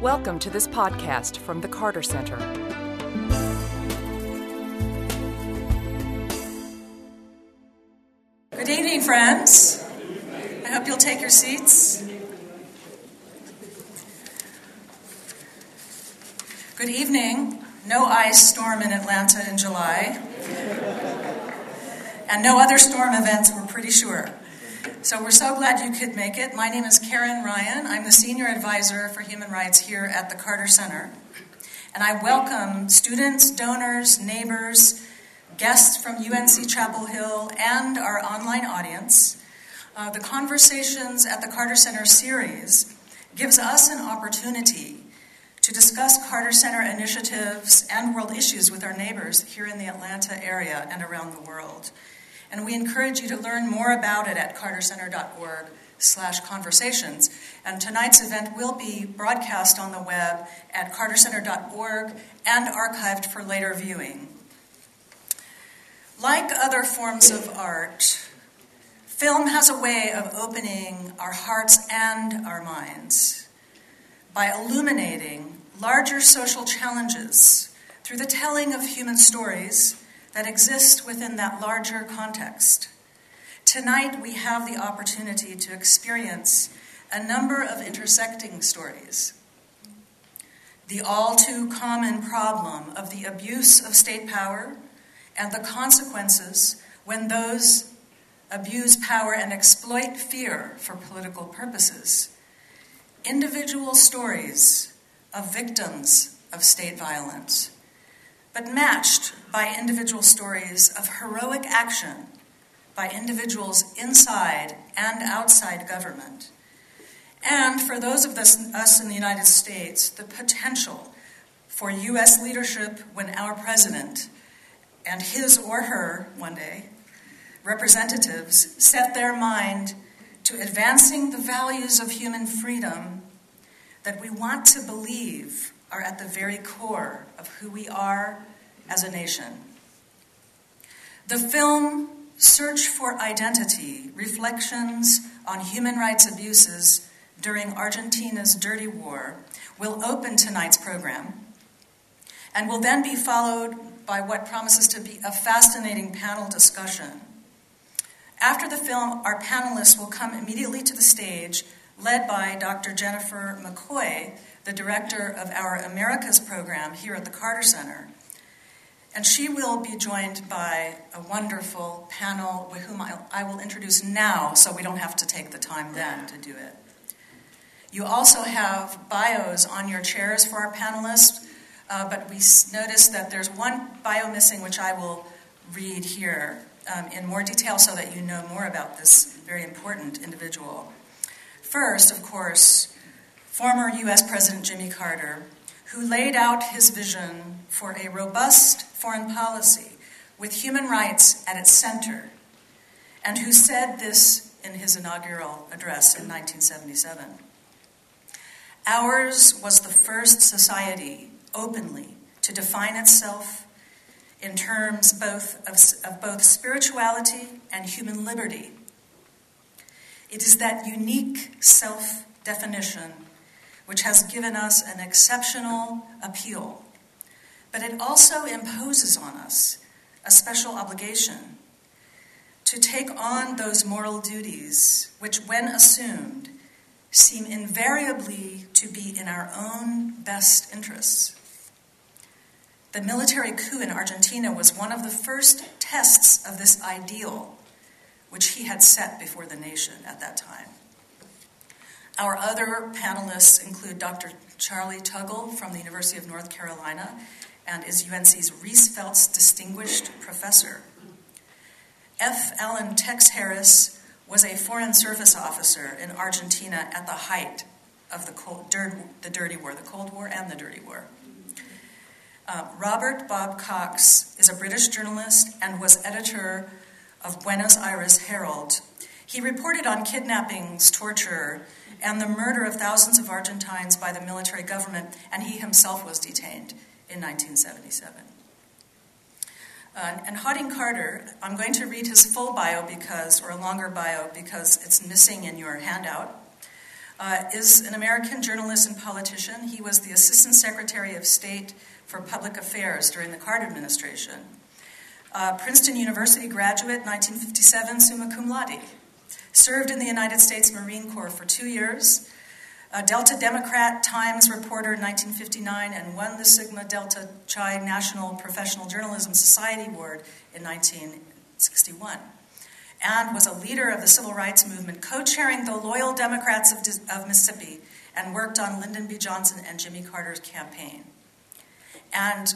Welcome to this podcast from the Carter Center. Good evening, friends. I hope you'll take your seats. Good evening. No ice storm in Atlanta in July. And no other storm events, we're pretty sure. So we're so glad you could make it. My name is Karen Ryan. I'm the Senior Advisor for Human Rights here at the Carter Center. And I welcome students, donors, neighbors, guests from UNC Chapel Hill, and our online audience. Uh, the Conversations at the Carter Center series gives us an opportunity to discuss Carter Center initiatives and world issues with our neighbors here in the Atlanta area and around the world and we encourage you to learn more about it at cartercenter.org slash conversations. And tonight's event will be broadcast on the web at cartercenter.org and archived for later viewing. Like other forms of art, film has a way of opening our hearts and our minds by illuminating larger social challenges through the telling of human stories that exist within that larger context. Tonight, we have the opportunity to experience a number of intersecting stories. The all too common problem of the abuse of state power and the consequences when those abuse power and exploit fear for political purposes. Individual stories of victims of state violence but matched by individual stories of heroic action by individuals inside and outside government. And for those of us, in the United States, the potential for U.S. leadership when our president and his or her, one day, representatives set their mind to advancing the values of human freedom that we want to believe are at the very core of who we are as a nation. The film Search for Identity Reflections on Human Rights Abuses During Argentina's Dirty War will open tonight's program and will then be followed by what promises to be a fascinating panel discussion. After the film, our panelists will come immediately to the stage, led by Dr. Jennifer McCoy, the director of our Americas program here at the Carter Center. And she will be joined by a wonderful panel with whom I will introduce now so we don't have to take the time then to do it. You also have bios on your chairs for our panelists, uh, but we noticed that there's one bio missing, which I will read here um, in more detail so that you know more about this very important individual. First, of course, former U.S. President Jimmy Carter, who laid out his vision for a robust foreign policy with human rights at its center, and who said this in his inaugural address in 1977. Ours was the first society openly to define itself in terms both of, of both spirituality and human liberty. It is that unique self definition which has given us an exceptional appeal. But it also imposes on us a special obligation to take on those moral duties which, when assumed, seem invariably to be in our own best interests. The military coup in Argentina was one of the first tests of this ideal which he had set before the nation at that time. Our other panelists include Dr. Charlie Tuggle from the University of North Carolina and is UNC's Reese Felts Distinguished Professor. F. Allen Tex Harris was a Foreign Service Officer in Argentina at the height of the, cold, the Dirty War, the Cold War and the Dirty War. Uh, Robert Bob Cox is a British journalist and was editor of Buenos Aires Herald. He reported on kidnappings, torture, and the murder of thousands of Argentines by the military government, and he himself was detained in 1977. Uh, and Hodding Carter, I'm going to read his full bio because, or a longer bio, because it's missing in your handout. uh, is an American journalist and politician. He was the Assistant Secretary of State for Public Affairs during the Carter administration. Uh, Princeton University graduate, 1957, summa cum laude. Served in the United States Marine Corps for two years. A Delta Democrat Times reporter in 1959 and won the Sigma Delta Chi National Professional Journalism Society Award in 1961 and was a leader of the civil rights movement, co chairing the Loyal Democrats of, of, Mississippi, and worked on Lyndon B. Johnson and Jimmy Carter's campaign. And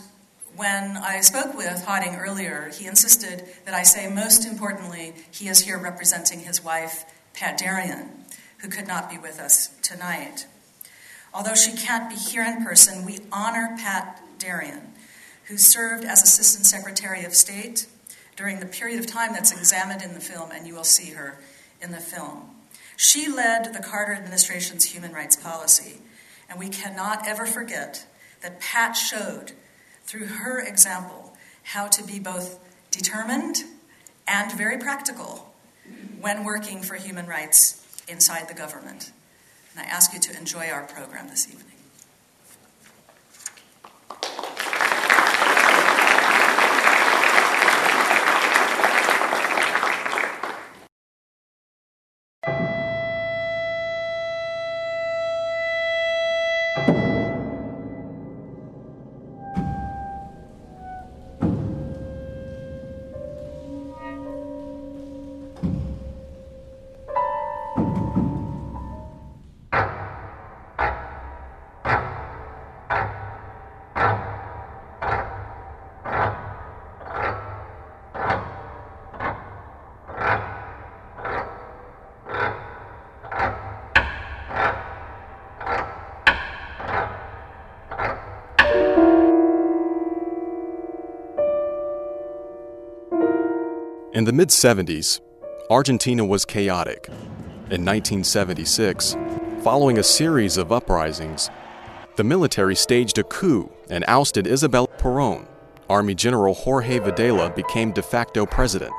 when I spoke with Hodding earlier, he insisted that I say, most importantly, he is here representing his wife, Pat Derian, who could not be with us tonight. Although she can't be here in person, we honor Pat Derian, who served as Assistant Secretary of State during the period of time that's examined in the film, and you will see her in the film. She led the Carter administration's human rights policy, and we cannot ever forget that Pat showed, through her example, how to be both determined and very practical when working for human rights inside the government. And I ask you to enjoy our program this evening. In the mid 70s, Argentina was chaotic. In 1976, following a series of uprisings, the military staged a coup and ousted Isabel Perón. Army General Jorge Videla became de facto president.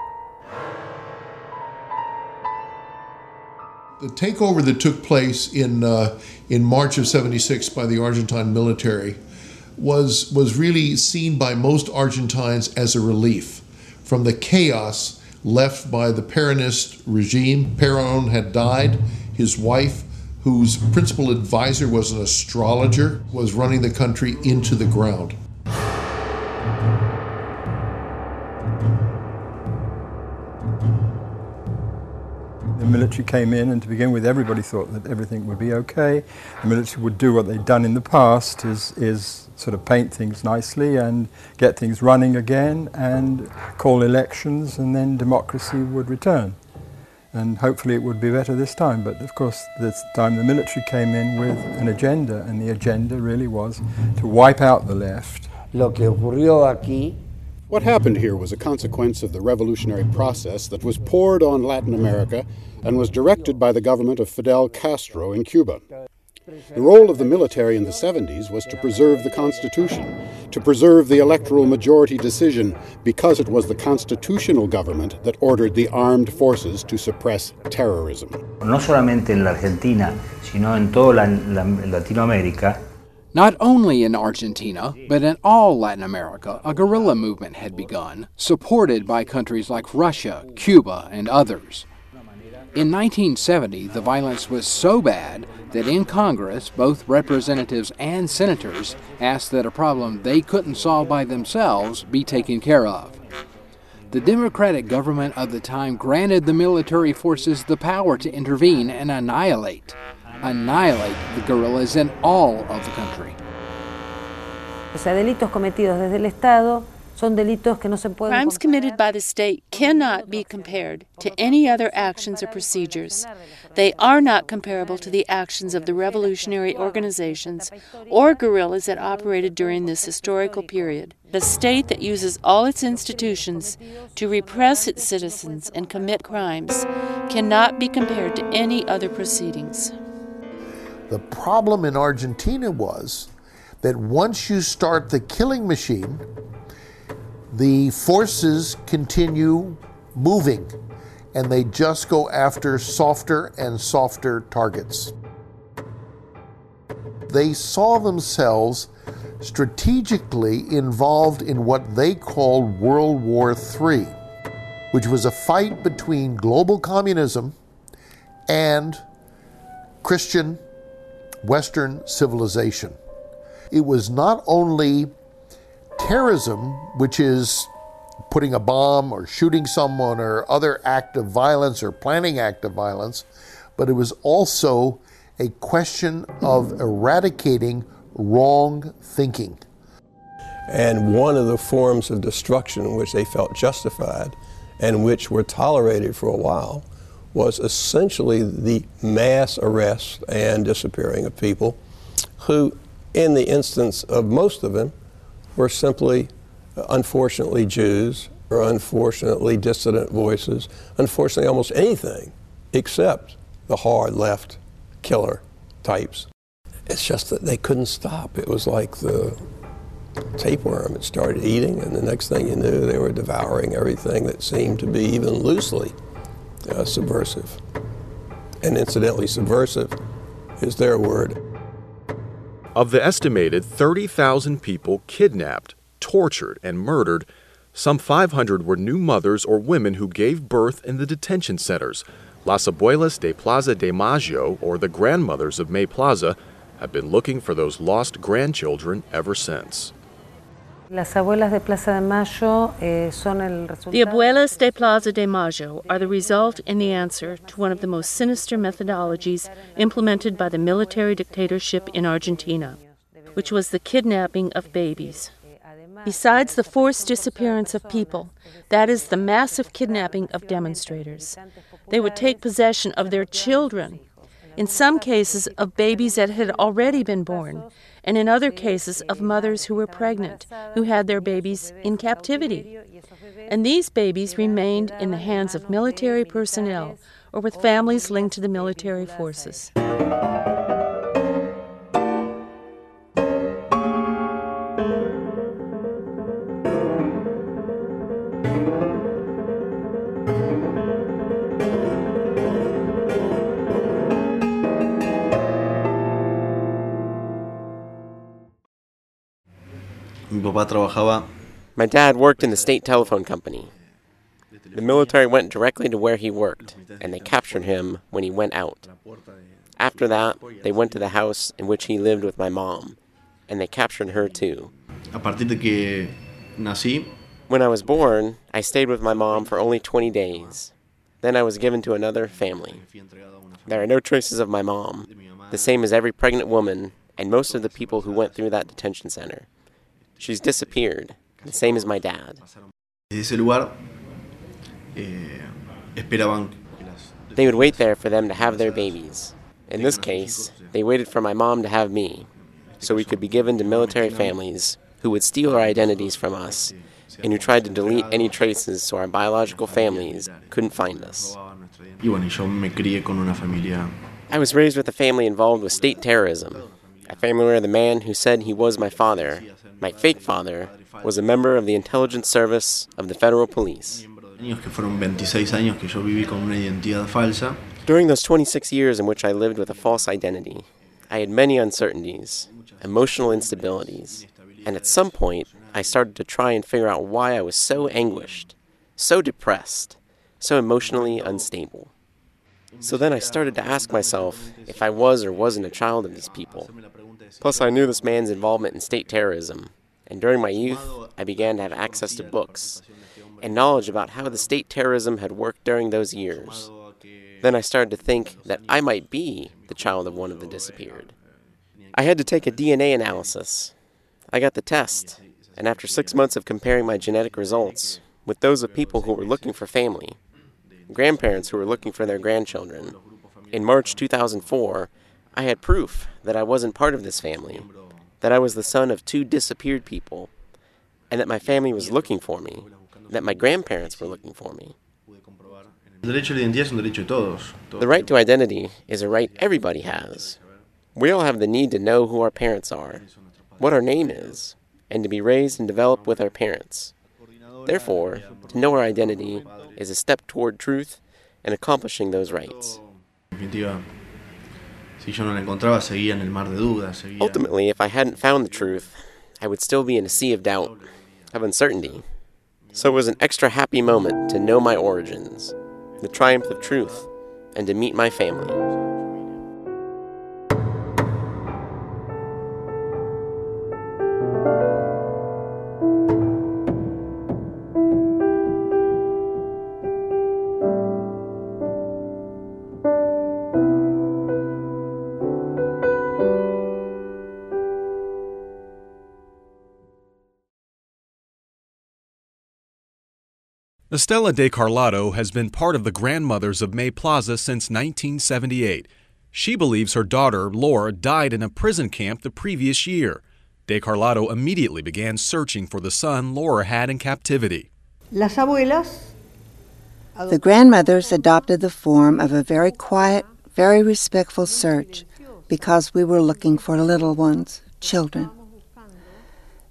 The takeover that took place in, uh, in March of 76 by the Argentine military was, was really seen by most Argentines as a relief from the chaos left by the Peronist regime. Peron had died. His wife, whose principal advisor was an astrologer, was running the country into the ground. Military came in, and to begin with, everybody thought that everything would be okay. The military would do what they'd done in the past, is, is sort of paint things nicely and get things running again and call elections, and then democracy would return. And hopefully it would be better this time. But of course, this time the military came in with an agenda, and the agenda really was to wipe out the left. Lo que ocurrió aquí what happened here was a consequence of the revolutionary process that was poured on Latin America and was directed by the government of Fidel Castro in Cuba. The role of the military in the 70s was to preserve the Constitution, to preserve the electoral majority decision, because it was the constitutional government that ordered the armed forces to suppress terrorism. No solamente en la Argentina, sino en toda la, la, Latinoamérica, not only in Argentina, but in all Latin America, a guerrilla movement had begun, supported by countries like Russia, Cuba, and others. In 1970, the violence was so bad that in Congress, both representatives and senators asked that a problem they couldn't solve by themselves be taken care of. The Democratic government of the time granted the military forces the power to intervene and annihilate annihilate the guerrillas in all of the country. O sea, delitos cometidos desde el Estado Crimes committed by the state cannot be compared to any other actions or procedures. They are not comparable to the actions of the revolutionary organizations or guerrillas that operated during this historical period. The state that uses all its institutions to repress its citizens and commit crimes cannot be compared to any other proceedings. The problem in Argentina was that once you start the killing machine, the forces continue moving and they just go after softer and softer targets. they saw themselves strategically involved in what they called World War III, which was a fight between global communism and Christian Western civilization. It was not only terrorism, which is putting a bomb or shooting someone or other act of violence or planning act of violence, but it was also a question of eradicating wrong thinking. And one of the forms of destruction which they felt justified and which were tolerated for a while was essentially the mass arrest and disappearing of people who, in the instance of most of them, were simply, unfortunately, Jews or unfortunately dissident voices, unfortunately, almost anything except the hard left killer types. It's just that they couldn't stop. It was like the tapeworm. It started eating, and the next thing you knew, they were devouring everything that seemed to be even loosely uh, subversive. And incidentally, subversive is their word. Of the estimated 30,000 people kidnapped, tortured, and murdered, some 500 were new mothers or women who gave birth in the detention centers. Las Abuelas de Plaza de Mayo, or the grandmothers of May Plaza, have been looking for those lost grandchildren ever since. Las abuelas de Plaza de Mayo eh, son el The Abuelas de Plaza de Mayo are the result and the answer to one of the most sinister methodologies implemented by the military dictatorship in Argentina, which was the kidnapping of babies. Besides the forced disappearance of people, that is the massive kidnapping of demonstrators. They would take possession of their children in some cases of babies that had already been born, and in other cases of mothers who were pregnant, who had their babies in captivity. And these babies remained in the hands of military personnel or with families linked to the military forces. My dad worked in the state telephone company. The military went directly to where he worked, and they captured him when he went out. After that, they went to the house in which he lived with my mom, and they captured her too. When I was born, I stayed with my mom for only 20 days. Then I was given to another family. There are no traces of my mom, the same as every pregnant woman and most of the people who went through that detention center. She's disappeared, the same as my dad. They would wait there for them to have their babies. In this case, they waited for my mom to have me, so we could be given to military families who would steal our identities from us and who tried to delete any traces so our biological families couldn't find us. I was raised with a family involved with state terrorism, a family where the man who said he was my father my fake father was a member of the intelligence service of the federal police. During those 26 years in which I lived with a false identity, I had many uncertainties, emotional instabilities, and at some point I started to try and figure out why I was so anguished, so depressed, so emotionally unstable. So then I started to ask myself if I was or wasn't a child of these people. Plus, I knew this man's involvement in state terrorism, and during my youth, I began to have access to books and knowledge about how the state terrorism had worked during those years. Then I started to think that I might be the child of one of the disappeared. I had to take a DNA analysis. I got the test, and after six months of comparing my genetic results with those of people who were looking for family, grandparents who were looking for their grandchildren, in March 2004, I had proof that I wasn't part of this family, that I was the son of two disappeared people, and that my family was looking for me, that my grandparents were looking for me. The right to identity is a right everybody has. We all have the need to know who our parents are, what our name is, and to be raised and developed with our parents. Therefore, to know our identity is a step toward truth and accomplishing those rights. Ultimately, if I hadn't found the truth, I would still be in a sea of doubt, of uncertainty. So it was an extra happy moment to know my origins, the triumph of truth, and to meet my family. Estela de Carlotto has been part of the grandmothers of May Plaza since 1978. She believes her daughter, Laura, died in a prison camp the previous year. De Carlotto immediately began searching for the son Laura had in captivity. Las abuelas the grandmothers adopted the form of a very quiet, very respectful search because we were looking for little ones, children.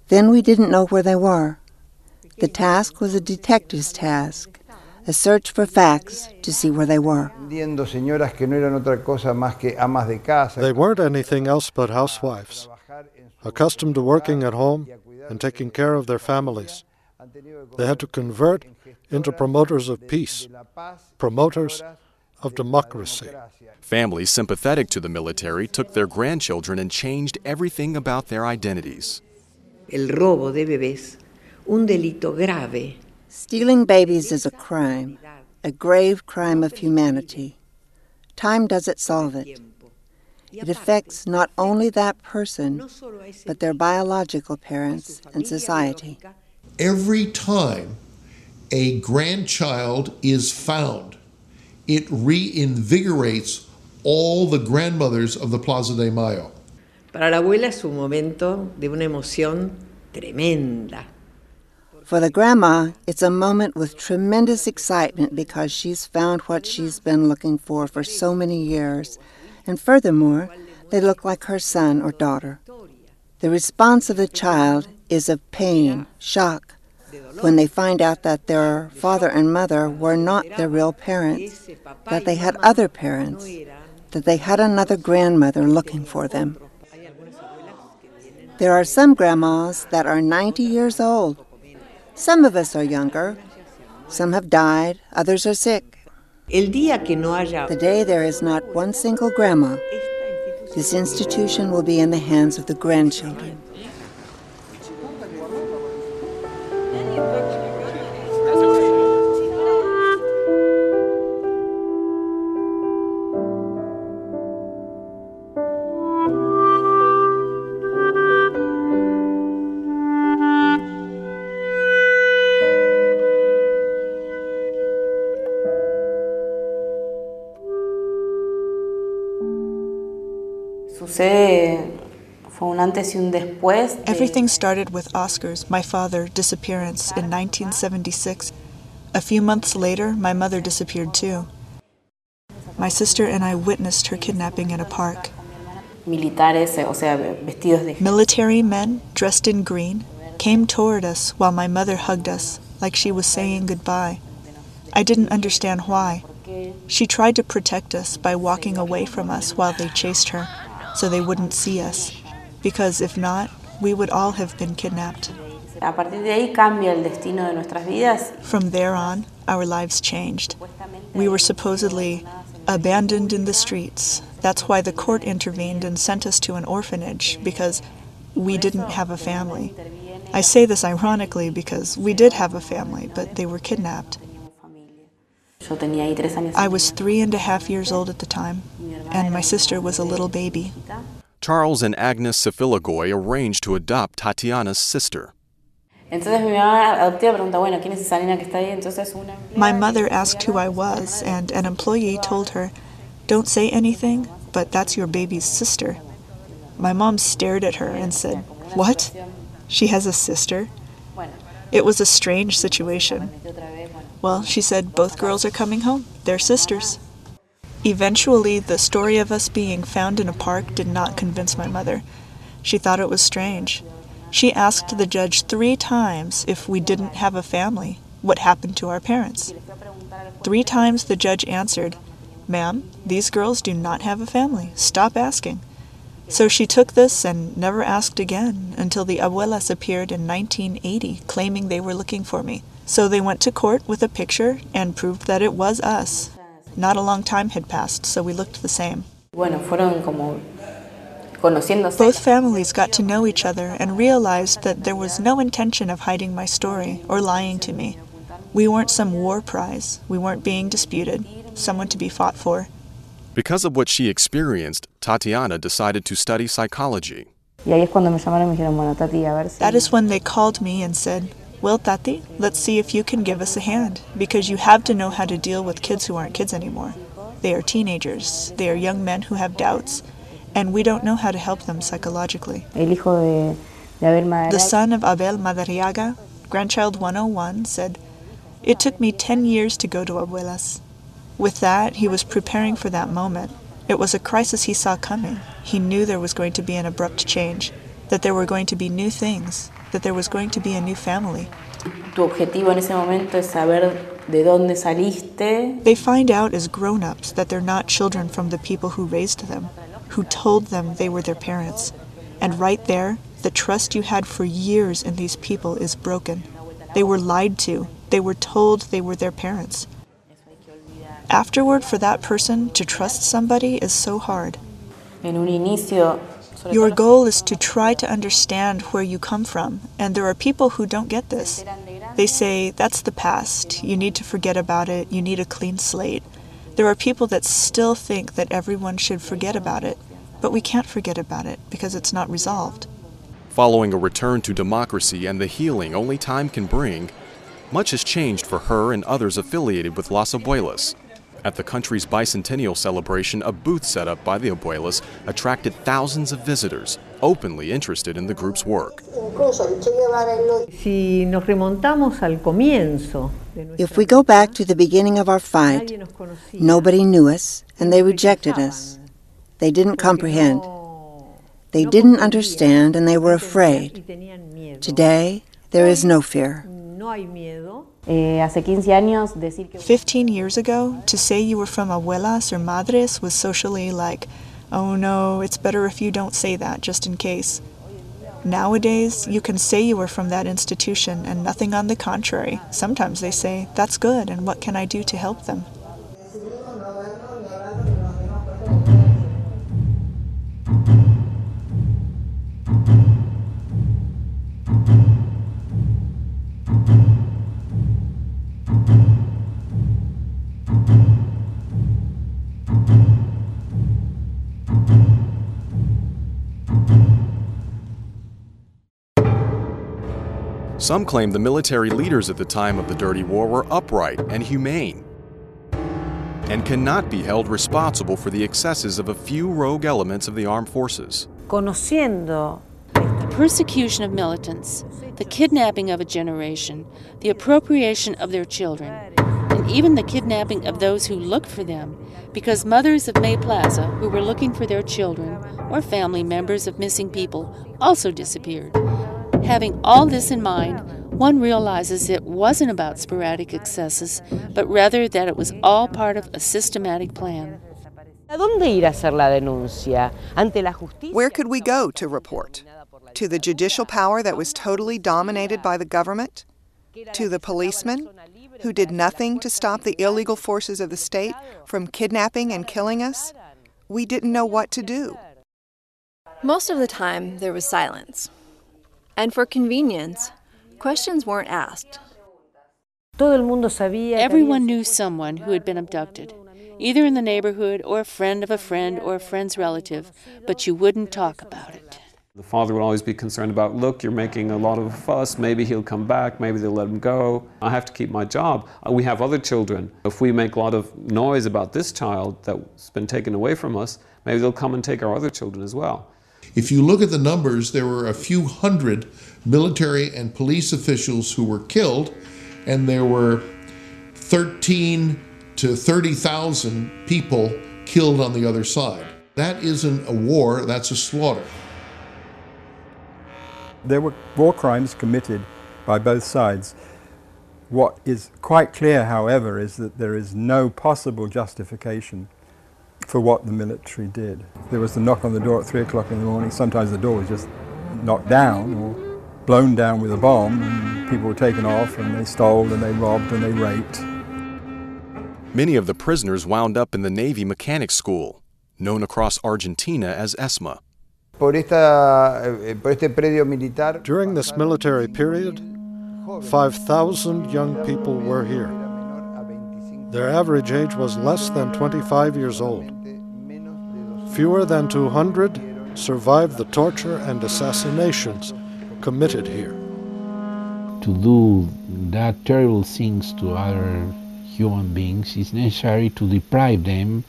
Then we didn't know where they were. The task was a detective's task, a search for facts to see where they were. They weren't anything else but housewives, accustomed to working at home and taking care of their families. They had to convert into promoters of peace, promoters of democracy. Families sympathetic to the military took their grandchildren and changed everything about their identities. El robo de bebés un delito grave. Stealing babies is a crime, a grave crime of humanity. Time doesn't solve it. It affects not only that person, but their biological parents and society. Every time a grandchild is found, it reinvigorates all the grandmothers of the Plaza de Mayo. Para la abuela es un momento de una emoción tremenda. For the grandma, it's a moment with tremendous excitement because she's found what she's been looking for for so many years. And furthermore, they look like her son or daughter. The response of the child is of pain, shock, when they find out that their father and mother were not their real parents, that they had other parents, that they had another grandmother looking for them. There are some grandmas that are 90 years old some of us are younger. Some have died, others are sick. The day there is not one single grandma, this institution will be in the hands of the grandchildren. Everything started with Oscar's, my father, disappearance in 1976. A few months later, my mother disappeared too. My sister and I witnessed her kidnapping in a park. Military men, dressed in green, came toward us while my mother hugged us, like she was saying goodbye. I didn't understand why. She tried to protect us by walking away from us while they chased her so they wouldn't see us, because if not, we would all have been kidnapped. From there on, our lives changed. We were supposedly abandoned in the streets. That's why the court intervened and sent us to an orphanage, because we didn't have a family. I say this ironically because we did have a family, but they were kidnapped. I was three and a half years old at the time, and my sister was a little baby. Charles and Agnes Sfiligoy arranged to adopt Tatiana's sister. My mother asked who I was, and an employee told her, Don't say anything, but that's your baby's sister. My mom stared at her and said, What? She has a sister? It was a strange situation. Well, she said, both girls are coming home. They're sisters. Eventually, the story of us being found in a park did not convince my mother. She thought it was strange. She asked the judge three times if we didn't have a family, what happened to our parents. Three times the judge answered, Ma'am, these girls do not have a family. Stop asking. So she took this and never asked again until the abuelas appeared in 1980 claiming they were looking for me. So they went to court with a picture and proved that it was us. Not a long time had passed, so we looked the same. Both families got to know each other and realized that there was no intention of hiding my story or lying to me. We weren't some war prize. We weren't being disputed, someone to be fought for. Because of what she experienced, Tatiana decided to study psychology. That is when they called me and said, Well, Tati, let's see if you can give us a hand, because you have to know how to deal with kids who aren't kids anymore. They are teenagers, they are young men who have doubts, and we don't know how to help them psychologically. The son of Abel Madariaga, grandchild 101, said, It took me 10 years to go to Abuelas. With that, he was preparing for that moment. It was a crisis he saw coming. He knew there was going to be an abrupt change, that there were going to be new things, that there was going to be a new family. They find out as grown ups that they're not children from the people who raised them, who told them they were their parents. And right there, the trust you had for years in these people is broken. They were lied to, they were told they were their parents. Afterward, for that person to trust somebody is so hard. Your goal is to try to understand where you come from, and there are people who don't get this. They say, that's the past, you need to forget about it, you need a clean slate. There are people that still think that everyone should forget about it, but we can't forget about it because it's not resolved. Following a return to democracy and the healing only time can bring, much has changed for her and others affiliated with Las Abuelas. At the country's bicentennial celebration, a booth set up by the Abuelas attracted thousands of visitors, openly interested in the group's work. If we go back to the beginning of our fight, nobody knew us and they rejected us. They didn't comprehend. They didn't understand and they were afraid. Today, there is no fear. Eh, 15 years ago, to say you were from abuelas or madres was socially like, oh no, it's better if you don't say that just in case. Nowadays, you can say you were from that institution and nothing on the contrary. Sometimes they say, that's good, and what can I do to help them? Some claim the military leaders at the time of the Dirty War were upright and humane and cannot be held responsible for the excesses of a few rogue elements of the armed forces. The persecution of militants, the kidnapping of a generation, the appropriation of their children, and even the kidnapping of those who looked for them, because mothers of May Plaza who were looking for their children or family members of missing people also disappeared. Having all this in mind, one realizes it wasn't about sporadic excesses, but rather that it was all part of a systematic plan. Where could we go to report? To the judicial power that was totally dominated by the government? To the policemen who did nothing to stop the illegal forces of the state from kidnapping and killing us? We didn't know what to do. Most of the time, there was silence. And for convenience, questions weren't asked. Everyone knew someone who had been abducted, either in the neighborhood or a friend of a friend or a friend's relative, but you wouldn't talk about it. The father would always be concerned about, look, you're making a lot of fuss, maybe he'll come back, maybe they'll let him go. I have to keep my job. Uh, we have other children. If we make a lot of noise about this child that's been taken away from us, maybe they'll come and take our other children as well. If you look at the numbers, there were a few hundred military and police officials who were killed, and there were 13 to 30,000 people killed on the other side. That isn't a war, that's a slaughter. There were war crimes committed by both sides. What is quite clear, however, is that there is no possible justification for what the military did. There was the knock on the door at 3 o'clock in the morning. Sometimes the door was just knocked down or blown down with a bomb, and people were taken off, and they stole, and they robbed, and they raped. Many of the prisoners wound up in the Navy Mechanics School, known across Argentina as ESMA. Eh, During this military period, 5,000 young people were here. Their average age was less than 25 years old. Fewer than 200 survived the torture and assassinations committed here. To do that terrible things to other human beings is necessary to deprive them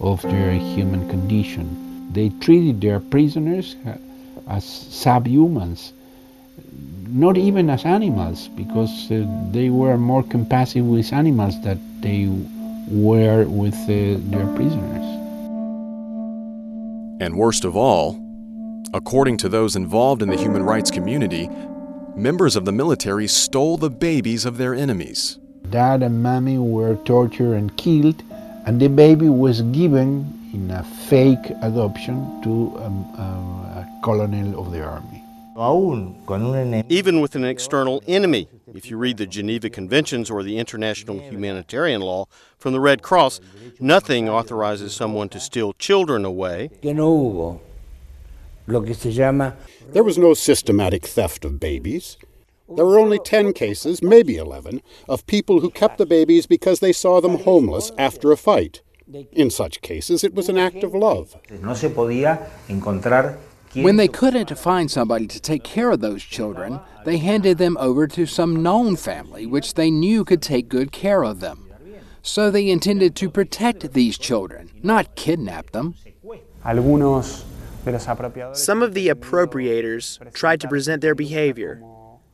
of their human condition. They treated their prisoners uh, as subhumans, not even as animals, because uh, they were more compassive with animals than they were with uh, their prisoners. And worst of all, according to those involved in the human rights community, members of the military stole the babies of their enemies. Dad and mommy were tortured and killed, and the baby was given in a fake adoption to um, uh, a colonel of the army. Even with an external enemy, if you read the Geneva Conventions or the International Humanitarian Law from the Red Cross, nothing authorizes someone to steal children away. There was no systematic theft of babies. There were only 10 cases, maybe 11, of people who kept the babies because they saw them homeless after a fight. In such cases, it was an act of love. When they couldn't find somebody to take care of those children, they handed them over to some known family which they knew could take good care of them. So they intended to protect these children, not kidnap them. Some of the appropriators tried to present their behavior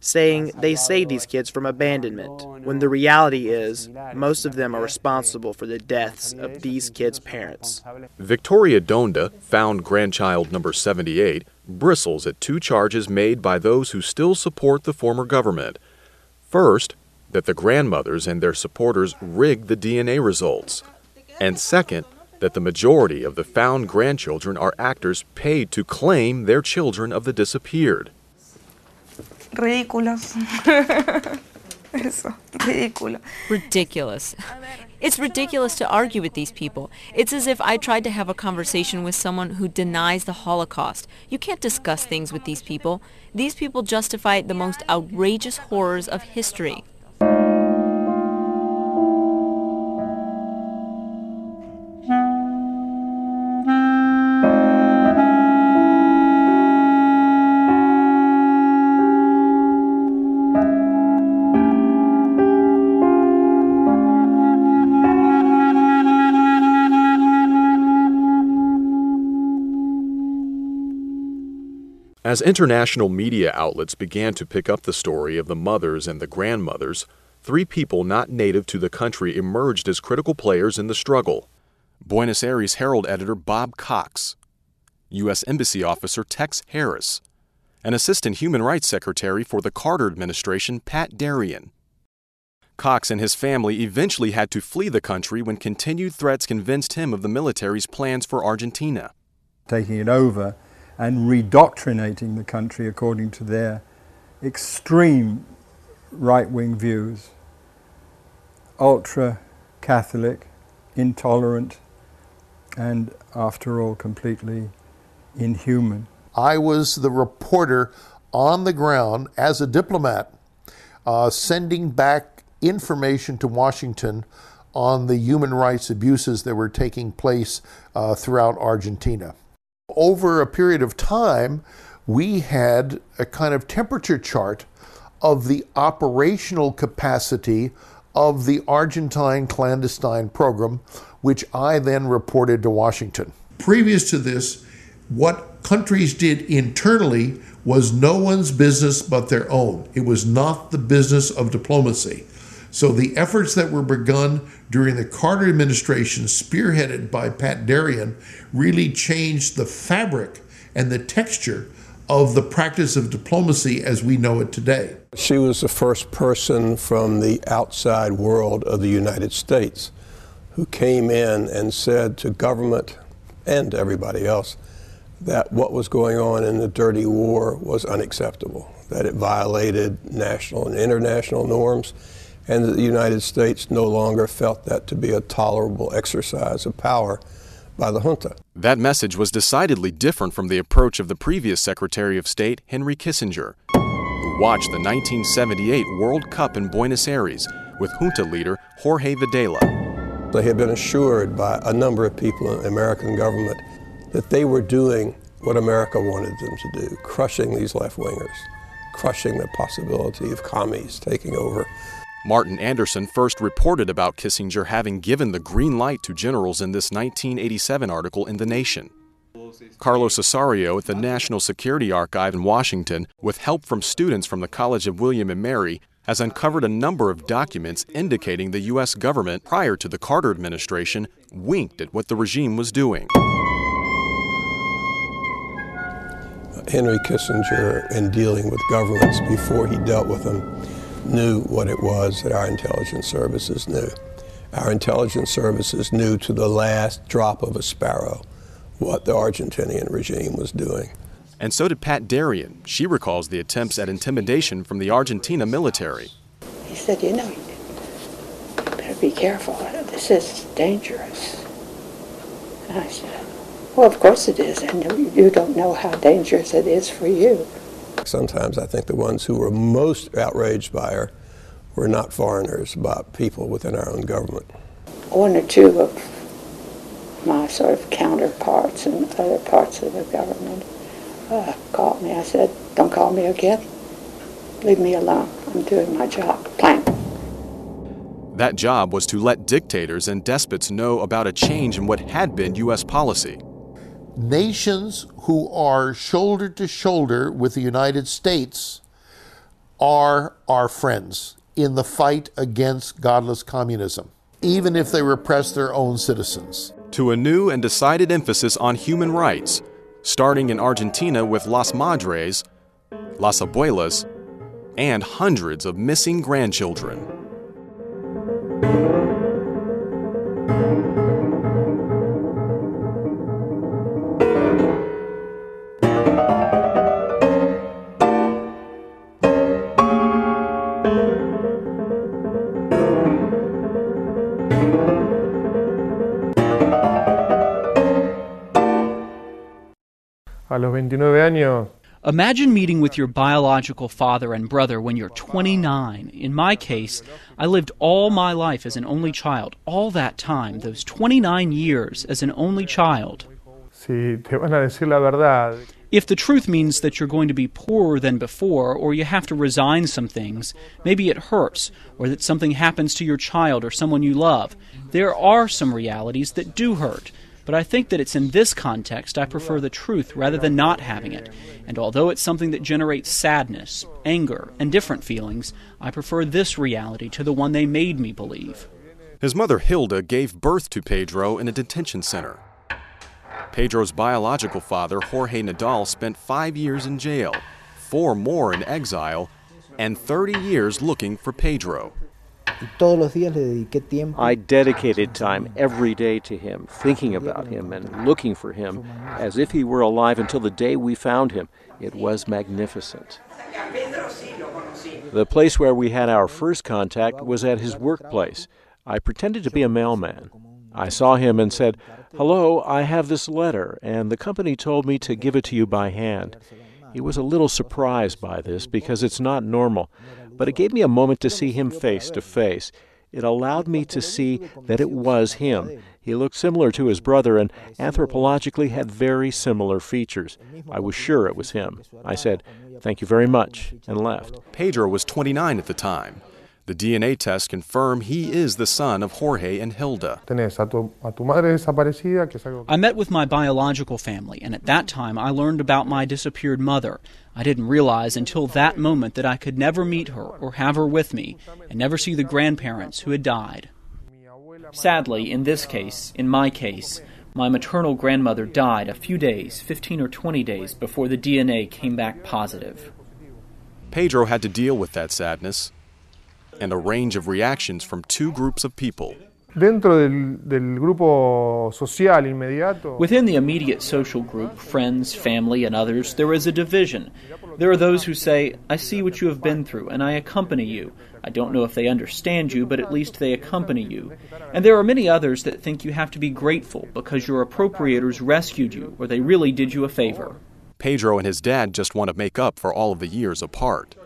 saying they saved these kids from abandonment, when the reality is most of them are responsible for the deaths of these kids' parents. Victoria Donda, found grandchild number 78, bristles at two charges made by those who still support the former government. First, that the grandmothers and their supporters rigged the DNA results. And second, that the majority of the found grandchildren are actors paid to claim their children of the disappeared. Ridículo. Eso, ridículo. Ridiculous. It's ridiculous to argue with these people. It's as if I tried to have a conversation with someone who denies the Holocaust. You can't discuss things with these people. These people justify the most outrageous horrors of history. As international media outlets began to pick up the story of the mothers and the grandmothers, three people not native to the country emerged as critical players in the struggle Buenos Aires Herald editor Bob Cox, U.S. Embassy officer Tex Harris, and Assistant Human Rights Secretary for the Carter administration Pat Derian. Cox and his family eventually had to flee the country when continued threats convinced him of the military's plans for Argentina. Taking it over and redoctrinating the country according to their extreme right wing views ultra Catholic, intolerant, and after all, completely inhuman. I was the reporter on the ground as a diplomat, uh, sending back information to Washington on the human rights abuses that were taking place uh, throughout Argentina over a period of time, we had a kind of temperature chart of the operational capacity of the Argentine clandestine program, which I then reported to Washington. Previous to this, what countries did internally was no one's business but their own. It was not the business of diplomacy. So the efforts that were begun during the Carter administration, spearheaded by Pat Derian, really changed the fabric and the texture of the practice of diplomacy as we know it today. She was the first person from the outside world of the United States who came in and said to government and everybody else that what was going on in the dirty war was unacceptable, that it violated national and international norms, and that the United States no longer felt that to be a tolerable exercise of power by the junta. That message was decidedly different from the approach of the previous Secretary of State, Henry Kissinger, who watched the 1978 World Cup in Buenos Aires with junta leader Jorge Videla. They had been assured by a number of people in the American government that they were doing what America wanted them to do, crushing these left wingers, crushing the possibility of commies taking over Martin Andersen first reported about Kissinger having given the green light to generals in this 1987 article in The Nation. Carlos Osorio at the National Security Archive in Washington, with help from students from the College of William and Mary, has uncovered a number of documents indicating the U.S. government prior to the Carter administration winked at what the regime was doing. Henry Kissinger, in dealing with governments before he dealt with them, knew what it was that our intelligence services knew. Our intelligence services knew to the last drop of a sparrow what the Argentinian regime was doing. And so did Pat Derian. She recalls the attempts at intimidation from the Argentina military. He said, You know, you better be careful. This is dangerous. And I said, Well, of course it is. And you don't know how dangerous it is for you. Sometimes I think the ones who were most outraged by her were not foreigners, but people within our own government. One or two of my sort of counterparts in other parts of the government uh, called me. I said, Don't call me again. Leave me alone. I'm doing my job. Plank. That job was to let dictators and despots know about a change in what had been U.S. policy nations who are shoulder to shoulder with the United States are our friends in the fight against godless communism, even if they repress their own citizens. To a new and decided emphasis on human rights, starting in Argentina with Las Madres, Las Abuelas, and hundreds of missing grandchildren. A los 29 años. Imagine meeting with your biological father and brother when you're 29. In my case, I lived all my life as an only child, all that time, those 29 years as an only child. Si te van a decir la verdad. If the truth means that you're going to be poorer than before, or you have to resign some things, maybe it hurts, or that something happens to your child or someone you love, there are some realities that do hurt. But I think that it's in this context I prefer the truth rather than not having it. And although it's something that generates sadness, anger, and different feelings, I prefer this reality to the one they made me believe. His mother Hilda gave birth to Pedro in a detention center. Pedro's biological father, Jorge Nadal, spent five years in jail, four more in exile, and 30 years looking for Pedro. I dedicated time every day to him, thinking about him and looking for him as if he were alive until the day we found him. It was magnificent. The place where we had our first contact was at his workplace. I pretended to be a mailman. I saw him and said, Hello, I have this letter, and the company told me to give it to you by hand. He was a little surprised by this because it's not normal but it gave me a moment to see him face to face. It allowed me to see that it was him. He looked similar to his brother and anthropologically had very similar features. I was sure it was him. I said, Thank you very much, and left. Pedro was 29 at the time. The DNA tests confirm he is the son of Jorge and Hilda. I met with my biological family, and at that time I learned about my disappeared mother. I didn't realize until that moment that I could never meet her or have her with me, and never see the grandparents who had died. Sadly, in this case, in my case, My maternal grandmother died a few days, 15 or 20 days, before the DNA came back positive. Pedro had to deal with that sadness and a range of reactions from two groups of people. Dentro del, del, grupo social inmediato. Within the immediate social group, friends, family, and others, there is a division. There are those who say, I see what you have been through, and I accompany you. I don't know if they understand you, but at least they accompany you. And there are many others that think you have to be grateful because your appropriators rescued you, or they really did you a favor. Pedro and his dad just want to make up for all of the years apart.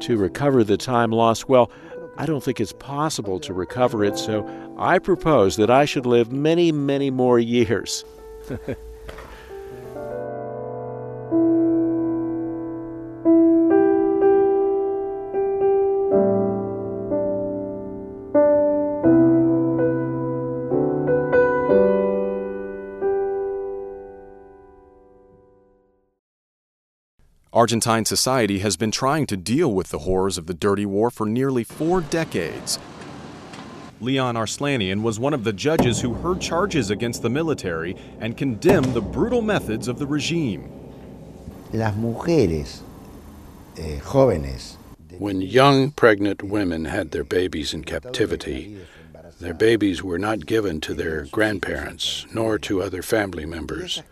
To recover the time lost, well, I don't think it's possible to recover it, so I propose that I should live many, many more years. Argentine society has been trying to deal with the horrors of the dirty war for nearly four decades. Leon Arslanian was one of the judges who heard charges against the military and condemned the brutal methods of the regime. Las mujeres eh, jóvenes when young pregnant women had their babies in captivity, their babies were not given to their grandparents nor to other family members,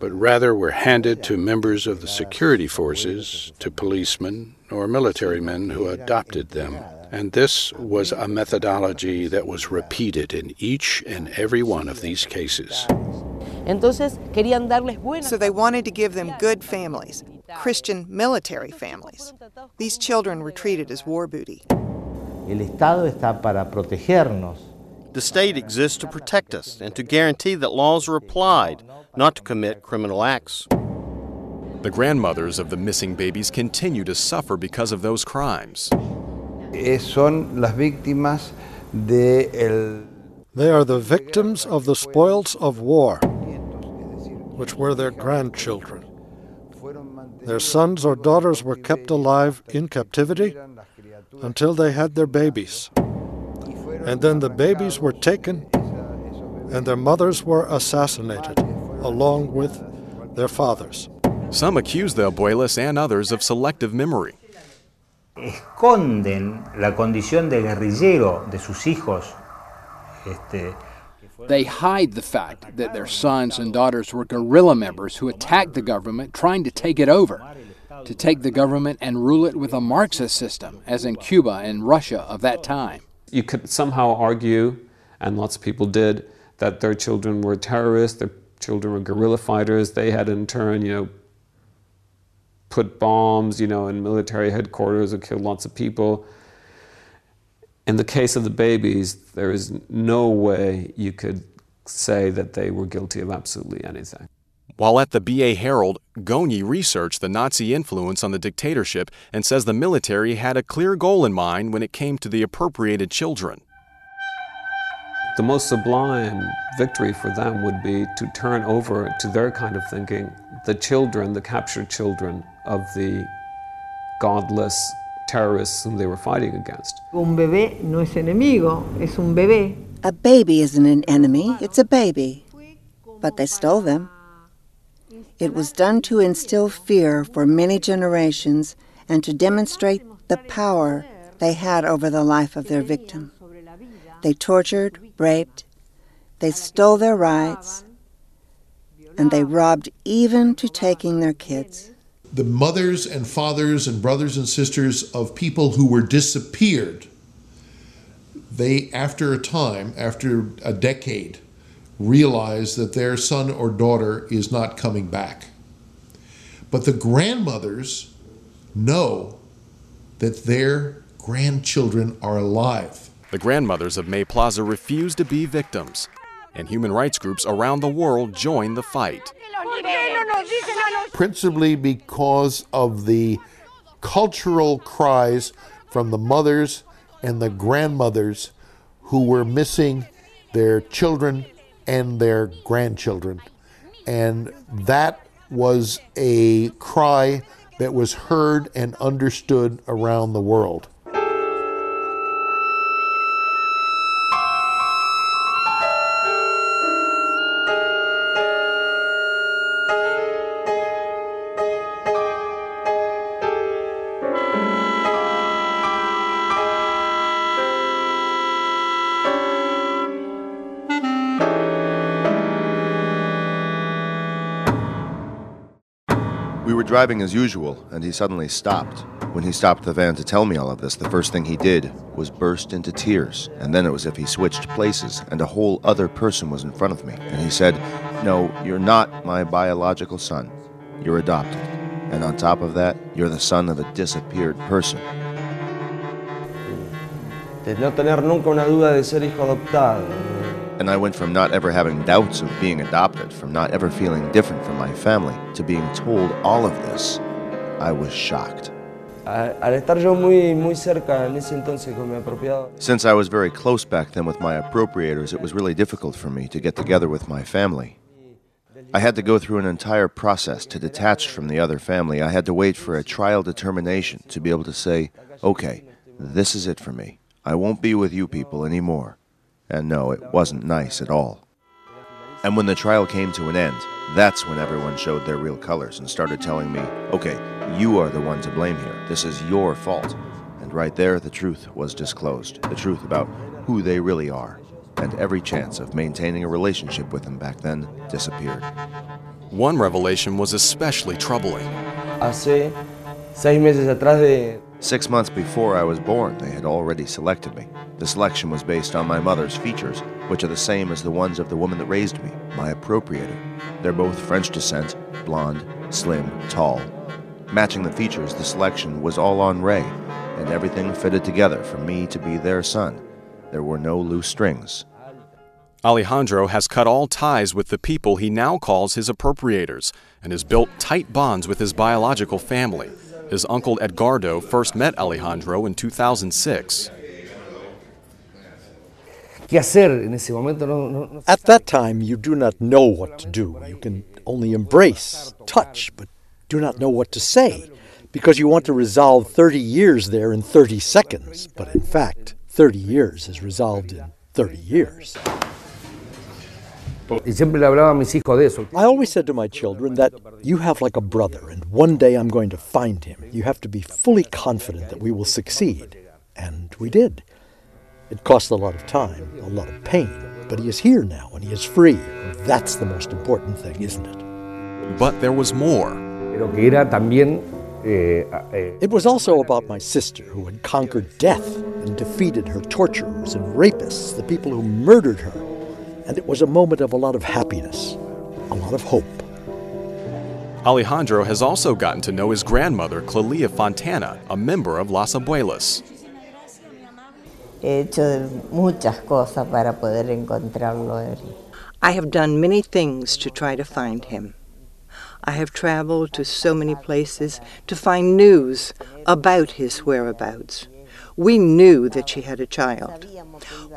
but rather were handed to members of the security forces, to policemen or military men who adopted them. And this was a methodology that was repeated in each and every one of these cases. So they wanted to give them good families, Christian military families. These children were treated as war booty. El Estado está para protegernos. The state exists to protect us and to guarantee that laws are applied, not to commit criminal acts. The grandmothers of the missing babies continue to suffer because of those crimes. Eh, son las víctimas de el they are the victims of the spoils of war, which were their grandchildren. Their sons or daughters were kept alive in captivity until they had their babies. And then the babies were taken and their mothers were assassinated along with their fathers. Some accuse the abuelas and others of selective memory. Esconden la condición de guerrillero de sus hijos. They hide the fact that their sons and daughters were guerrilla members who attacked the government trying to take it over, to take the government and rule it with a Marxist system, as in Cuba and Russia of that time. You could somehow argue, and lots of people did, that their children were terrorists, their children were guerrilla fighters. They had in turn, you know, put bombs, you know, in military headquarters and killed lots of people. In the case of the babies, there is no way you could say that they were guilty of absolutely anything. While at the BA Herald, Goni researched the Nazi influence on the dictatorship and says the military had a clear goal in mind when it came to the appropriated children. The most sublime victory for them would be to turn over to their kind of thinking the children, the captured children of the godless terrorists whom they were fighting against. Un bebé no es enemigo, es un bebé. A baby isn't an enemy, it's a baby. But they stole them. It was done to instill fear for many generations and to demonstrate the power they had over the life of their victim. They tortured, raped, they stole their rights, and they robbed even to taking their kids the mothers and fathers and brothers and sisters of people who were disappeared, they, after a time, after a decade, realize that their son or daughter is not coming back. But the grandmothers know that their grandchildren are alive. The grandmothers of May Plaza refuse to be victims, and human rights groups around the world join the fight principally because of the cultural cries from the mothers and the grandmothers who were missing their children and their grandchildren. And that was a cry that was heard and understood around the world. Driving as usual, and he suddenly stopped. When he stopped the van to tell me all of this, the first thing he did was burst into tears, and then it was as if he switched places, and a whole other person was in front of me. And he said, No, you're not my biological son. You're adopted. And on top of that, you're the son of a disappeared person. De no tener nunca una duda de ser hijo adoptado. And I went from not ever having doubts of being adopted, from not ever feeling different from my family, to being told all of this. I was shocked. Al estar yo muy, muy cerca en ese entonces con mi apropiado, Since I was very close back then with my appropriators, it was really difficult for me to get together with my family. I had to go through an entire process to detach from the other family. I had to wait for a trial determination to be able to say, okay, this is it for me. I won't be with you people anymore. And no, it wasn't nice at all. And when the trial came to an end, that's when everyone showed their real colors and started telling me, okay, you are the one to blame here. This is your fault. And right there, the truth was disclosed the truth about who they really are. And every chance of maintaining a relationship with them back then disappeared. One revelation was especially troubling. hace seis meses atrás de, Six months before I was born, they had already selected me. The selection was based on my mother's features, which are the same as the ones of the woman that raised me, my appropriator. They're both French descent, blonde, slim, tall. Matching the features, the selection was all on Ray, and everything fitted together for me to be their son. There were no loose strings. Alejandro has cut all ties with the people he now calls his appropriators and has built tight bonds with his biological family. His uncle Edgardo first met Alejandro in 2006. ¿Qué hacer en ese momento? No, no, no- At that time, you do not know what to do. You can only embrace, touch, but do not know what to say because you want to resolve 30 years there in 30 seconds. But in fact, 30 years is resolved in 30 years. Y siempre le hablaba a mis hijos de eso. I always said to my children that you have like a brother, and one day I'm going to find him. You have to be fully confident that we will succeed. And we did. It cost a lot of time, a lot of pain, but he is here now and he is free. That's the most important thing, isn't it? But there was more. Pero que era también eh, eh, It was also about my sister who had conquered death and defeated her torturers and rapists, the people who murdered her. And it was a moment of a lot of happiness, a lot of hope. Alejandro has also gotten to know his grandmother, Clelia Fontana, a member of Las Abuelas. He hecho muchas cosas para poder encontrarlo a él. I have done many things to try to find him. I have traveled to so many places to find news about his whereabouts. We knew that she had a child.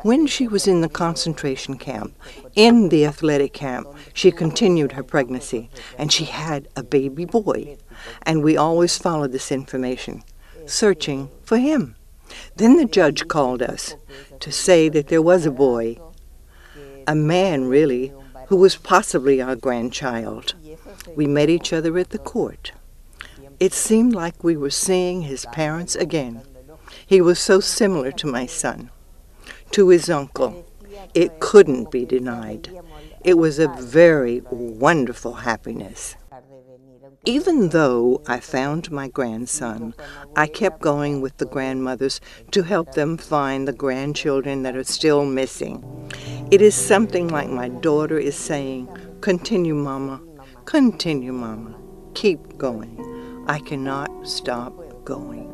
When she was in the concentration camp, in the athletic camp, she continued her pregnancy and she had a baby boy. And we always followed this information, searching for him. Then the judge called us to say that there was a boy, a man really, who was possibly our grandchild. We met each other at the court. It seemed like we were seeing his parents again. He was so similar to my son, to his uncle. It couldn't be denied. It was a very wonderful happiness. Even though I found my grandson, I kept going with the grandmothers to help them find the grandchildren that are still missing. It is something like my daughter is saying, Continue, Mama, continue, Mama, keep going. I cannot stop going.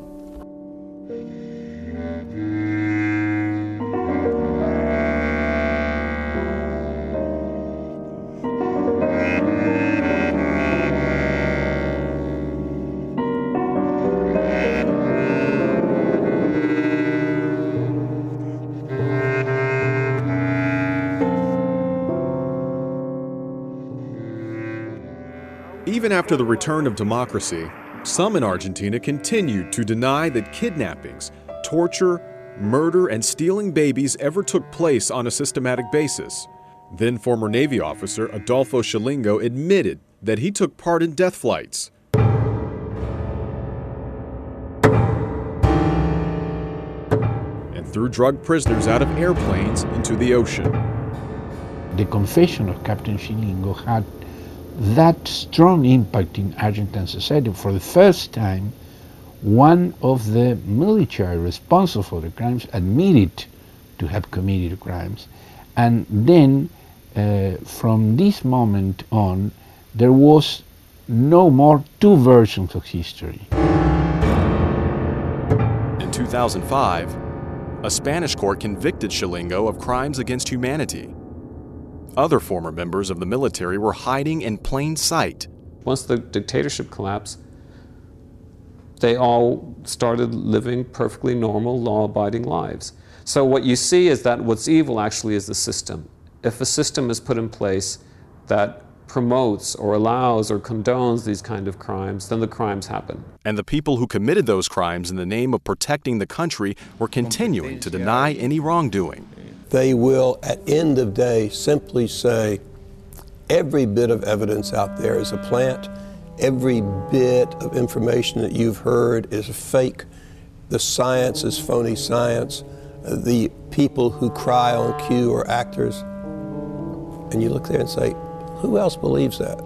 Even after the return of democracy, some in Argentina continued to deny that kidnappings, torture, murder, and stealing babies ever took place on a systematic basis. Then former Navy officer Adolfo Scilingo admitted that he took part in death flights. And threw drug prisoners out of airplanes into the ocean. the confession of Captain Scilingo had that strong impact in Argentine society. For the first time, one of the military responsible for the crimes admitted to have committed crimes. And then, uh, from this moment on, there was no more two versions of history. In 2005, a Spanish court convicted Scilingo of crimes against humanity. Other former members of the military were hiding in plain sight. Once the dictatorship collapsed, they all started living perfectly normal, law abiding lives. So, what you see is that what's evil actually is the system. If a system is put in place that promotes or allows or condones these kind of crimes, then the crimes happen. And the people who committed those crimes in the name of protecting the country were continuing to deny any wrongdoing. They will, at end of day, simply say, every bit of evidence out there is a plant, every bit of information that you've heard is fake, the science is phony science, the people who cry on cue are actors. And you look there and say, who else believes that?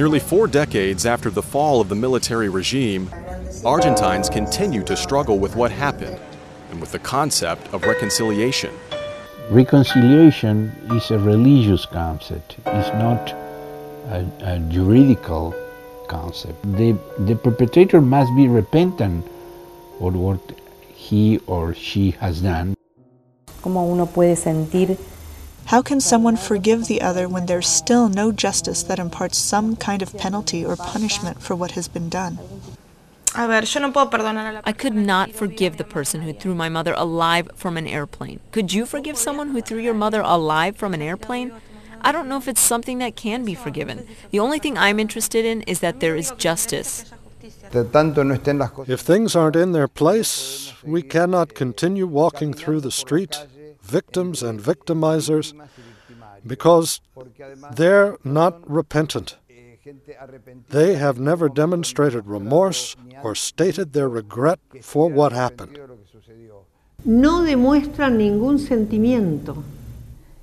Nearly four decades after the fall of the military regime, Argentines continue to struggle with what happened and with the concept of reconciliation. Reconciliation is a religious concept, it's not a, a juridical concept. The, the perpetrator must be repentant for what he or she has done. Como uno puede sentir how can someone forgive the other when there's still no justice that imparts some kind of penalty or punishment for what has been done? I could not forgive the person who threw my mother alive from an airplane. Could you forgive someone who threw your mother alive from an airplane? I don't know if it's something that can be forgiven. The only thing I'm interested in is that there is justice. If things aren't in their place, we cannot continue walking through the street, victims and victimizers, because they're not repentant. They have never demonstrated remorse or stated their regret for what happened. No demuestran ningún sentimiento.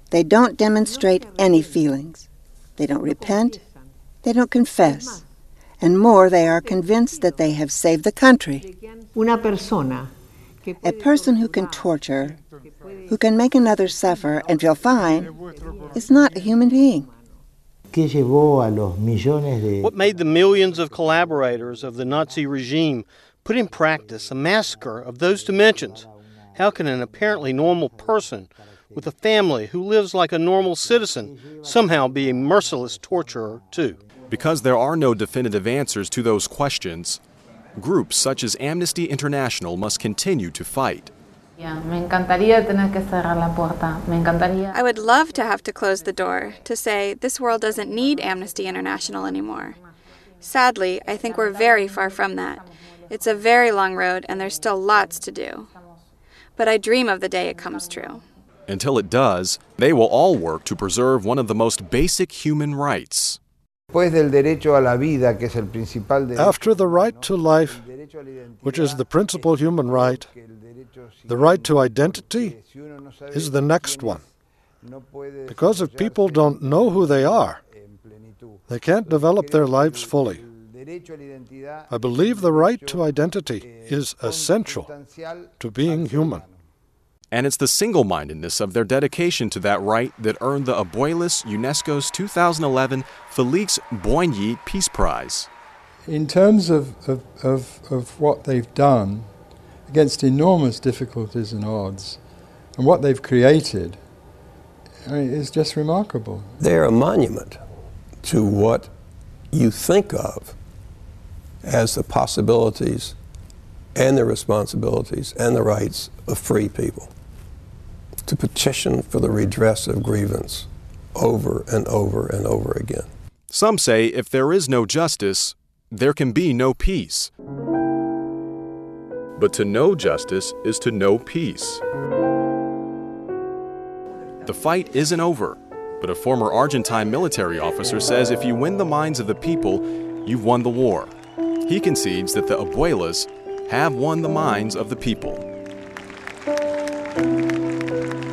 They don't demonstrate any feelings. They don't repent. They don't confess. And more, they are convinced that they have saved the country. Una persona. A person who can torture, who can make another suffer and feel fine, is not a human being. What made the millions of collaborators of the Nazi regime put in practice a massacre of those dimensions? How can an apparently normal person with a family who lives like a normal citizen somehow be a merciless torturer, too? Because there are no definitive answers to those questions, groups such as Amnesty International must continue to fight. I would love to have to close the door, to say, this world doesn't need Amnesty International anymore. Sadly, I think we're very far from that. It's a very long road, and there's still lots to do. But I dream of the day it comes true. Until it does, they will all work to preserve one of the most basic human rights. After the right to life, which is the principal human right, the right to identity is the next one. Because if people don't know who they are, they can't develop their lives fully. I believe the right to identity is essential to being human. And it's the single mindedness of their dedication to that right that earned the Abuelas UNESCO's 2011 Felix Boigny Peace Prize. In terms of, of, of, of what they've done, against enormous difficulties and odds, and what they've created I mean, is just remarkable. They're a monument to what you think of as the possibilities and the responsibilities and the rights of free people. To petition for the redress of grievance over and over and over again. Some say if there is no justice, there can be no peace. But to know justice is to know peace. The fight isn't over, but a former Argentine military officer says if you win the minds of the people, you've won the war. He concedes that the abuelas have won the minds of the people. By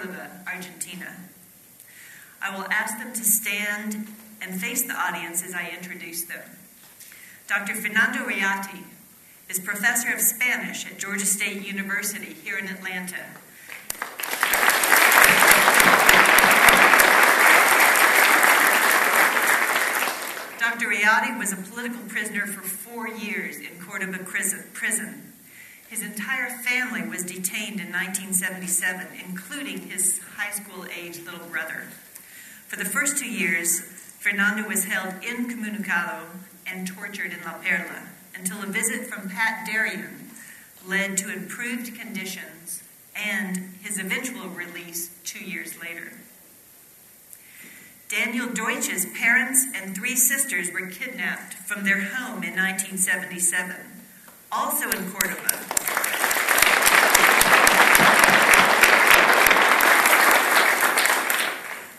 in Cordoba, Argentina. I will ask them to stand and face the audience as I introduce them. Dr. Fernando Reati is professor of Spanish at Georgia State University here in Atlanta Dr. Reati was a political prisoner for four years in Cordoba prison. His entire family was detained in 1977, including his high school age little brother. For the first two years, Fernando was held incommunicado and tortured in La Perla until a visit from Pat Derian led to improved conditions and his eventual release two years later. Daniel Deutsch's parents and three sisters were kidnapped from their home in 1977, also in Cordoba.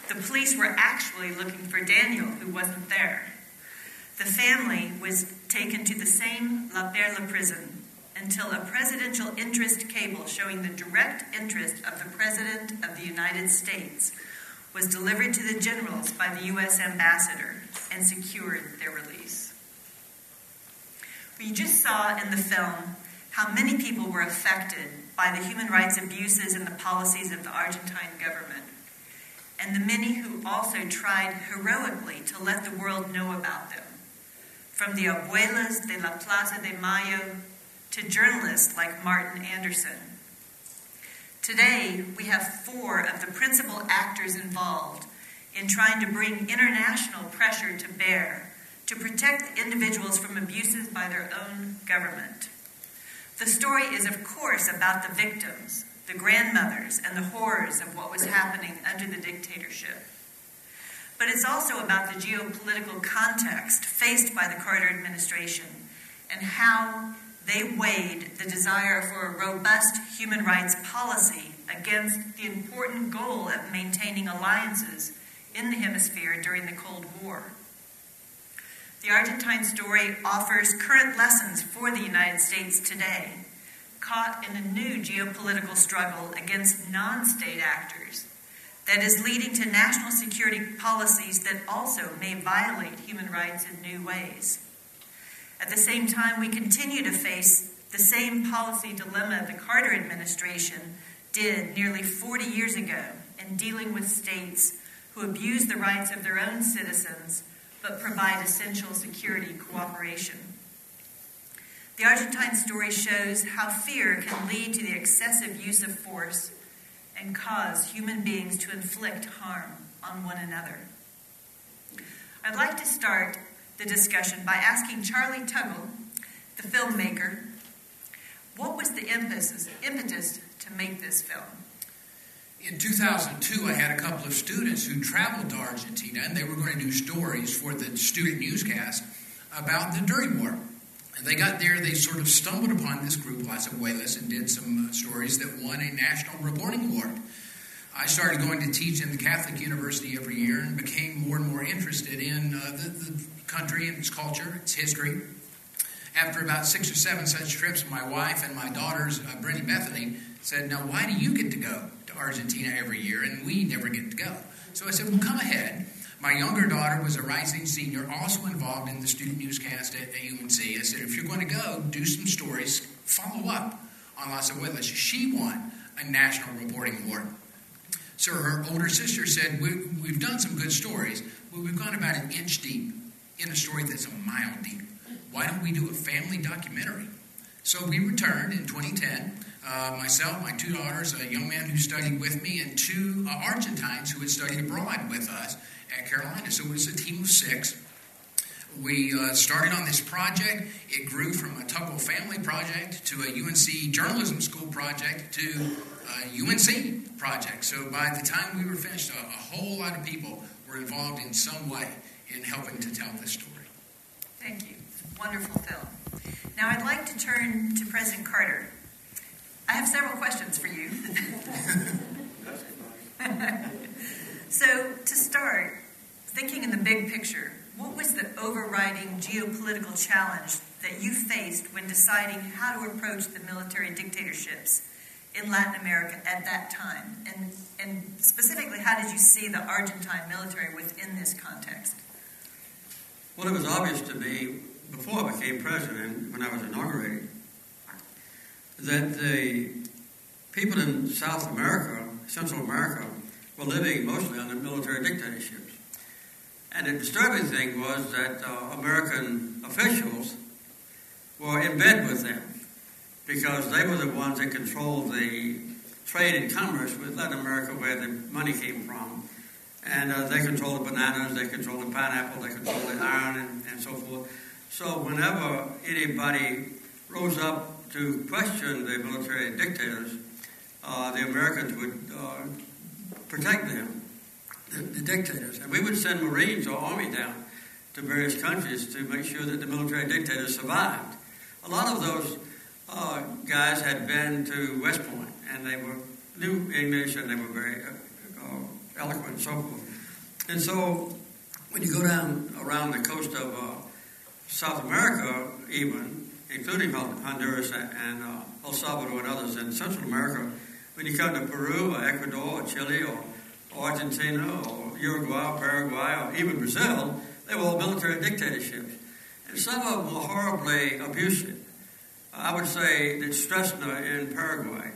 The police were actually looking for Daniel, who wasn't there. The family was taken to the same La Perla prison until a presidential interest cable showing the direct interest of the President of the United States was delivered to the generals by the U.S. ambassador and secured their release. We just saw in the film how many people were affected by the human rights abuses and the policies of the Argentine government, and the many who also tried heroically to let the world know about them. From the abuelas de la Plaza de Mayo to journalists like Martin Andersen Today, we have four of the principal actors involved in trying to bring international pressure to bear to protect individuals from abuses by their own government. The story is, of course, about the victims, the grandmothers, and the horrors of what was happening under the dictatorship. but it's also about the geopolitical context faced by the Carter administration and how they weighed the desire for a robust human rights policy against the important goal of maintaining alliances in the hemisphere during the Cold War. The Argentine story offers current lessons for the United States today, caught in a new geopolitical struggle against non state actors that is leading to national security policies that also may violate human rights in new ways. At the same time, we continue to face the same policy dilemma the Carter administration did nearly 40 years ago in dealing with states who abuse the rights of their own citizens but provide essential security cooperation. The Argentine story shows how fear can lead to the excessive use of force and cause human beings to inflict harm on one another. I'd like to start the discussion by asking Charlie Tuggle, the filmmaker, what was the impetus, impetus to make this film? In 2002, I had a couple of students who traveled to Argentina and they were going to do stories for the student newscast about the Dirty War. And they got there, they sort of stumbled upon this group, Las Abuelas, and did some uh, stories that won a national reporting award. I started going to teach in the Catholic University every year and became more and more interested in uh, the, the country and its culture, its history. After about six or seven such trips, my wife and my daughters, uh, Brittany Bethany, said, Now, why do you get to go to Argentina every year and we never get to go? So I said, Well, come ahead. My younger daughter was a rising senior, also involved in the student newscast at, UNC. I said, If you're going to go, do some stories, follow up on Las Abuelas. She won a national reporting award. So her older sister said, we, have done some good stories, but we've gone about an inch deep in a story that's a mile deep. Why don't we do a family documentary? So we returned in 2010. Uh, myself, my two daughters, a young man who studied with me, and two uh, Argentines who had studied abroad with us at Carolina. So it was a team of six. We uh, started on this project. It grew from a Tuggle family project to a UNC journalism school project to a UNC project. So by the time we were finished, a, a whole lot of people were involved in some way in helping to tell this story. Thank you. Wonderful film. Now I'd like to turn to President Carter. I have several questions for you. so, to start, thinking in the big picture, what was the overriding geopolitical challenge that you faced when deciding how to approach the military dictatorships in Latin America at that time? And, and specifically, how did you see the Argentine military within this context? Well, it was obvious to me before I became president, when I was inaugurated, that the people in South America, Central America, were living mostly under military dictatorships. And the disturbing thing was that uh, American officials were in bed with them because they were the ones that controlled the trade and commerce with Latin America, where the money came from. And uh, they controlled the bananas, they controlled the pineapple, they controlled the iron, and, and so forth. So whenever anybody rose up to question the military dictators, uh, the Americans would uh, protect them, the, the, dictators. And we would send Marines or Army down to various countries to make sure that the military dictators survived. A lot of those uh, guys had been to West Point, and they were knew English, and they were very uh, uh, eloquent and so forth. And so when you go down around the coast of uh, South America, even, including Honduras and uh, El Salvador and others in Central America, when you come to Peru or Ecuador or Chile or Argentina or Uruguay or Paraguay or even Brazil, they were all military dictatorships. And some of them were horribly abusive. I would say that Stroessner in Paraguay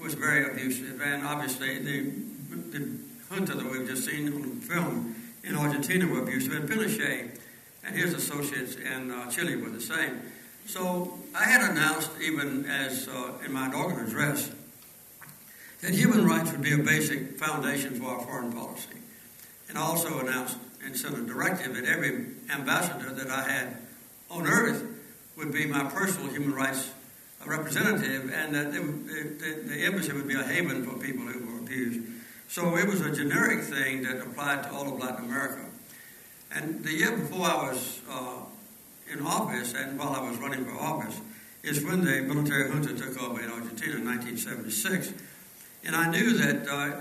was very abusive, and obviously the, the junta that we've just seen on film in Argentina were abusive, and Pinochet and his associates in uh, Chile were the same. So I had announced, even as uh, in my inaugural address, that human rights would be a basic foundation for our foreign policy. And I also announced and sent a directive that every ambassador that I had on earth would be my personal human rights representative, and that the, the, embassy would be a haven for people who were abused. So it was a generic thing that applied to all of Latin America. And the year before I was uh, in office, and while I was running for office, is when the military junta took over in Argentina in 1976. And I knew that uh,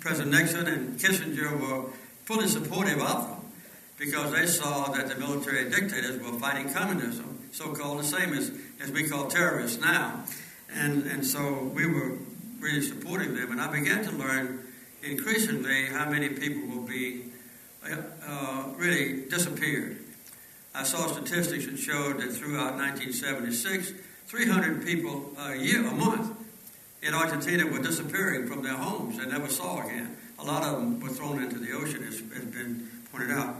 President Nixon and Kissinger were fully supportive of them because they saw that the military dictators were fighting communism, so called the same as, as we call terrorists now. And, and so we were really supporting them. And I began to learn increasingly how many people will be uh, really disappeared. I saw statistics that showed that throughout 1976, 300 people a year, a month, in Argentina were disappearing from their homes and never saw again. A lot of them were thrown into the ocean, as has been pointed out.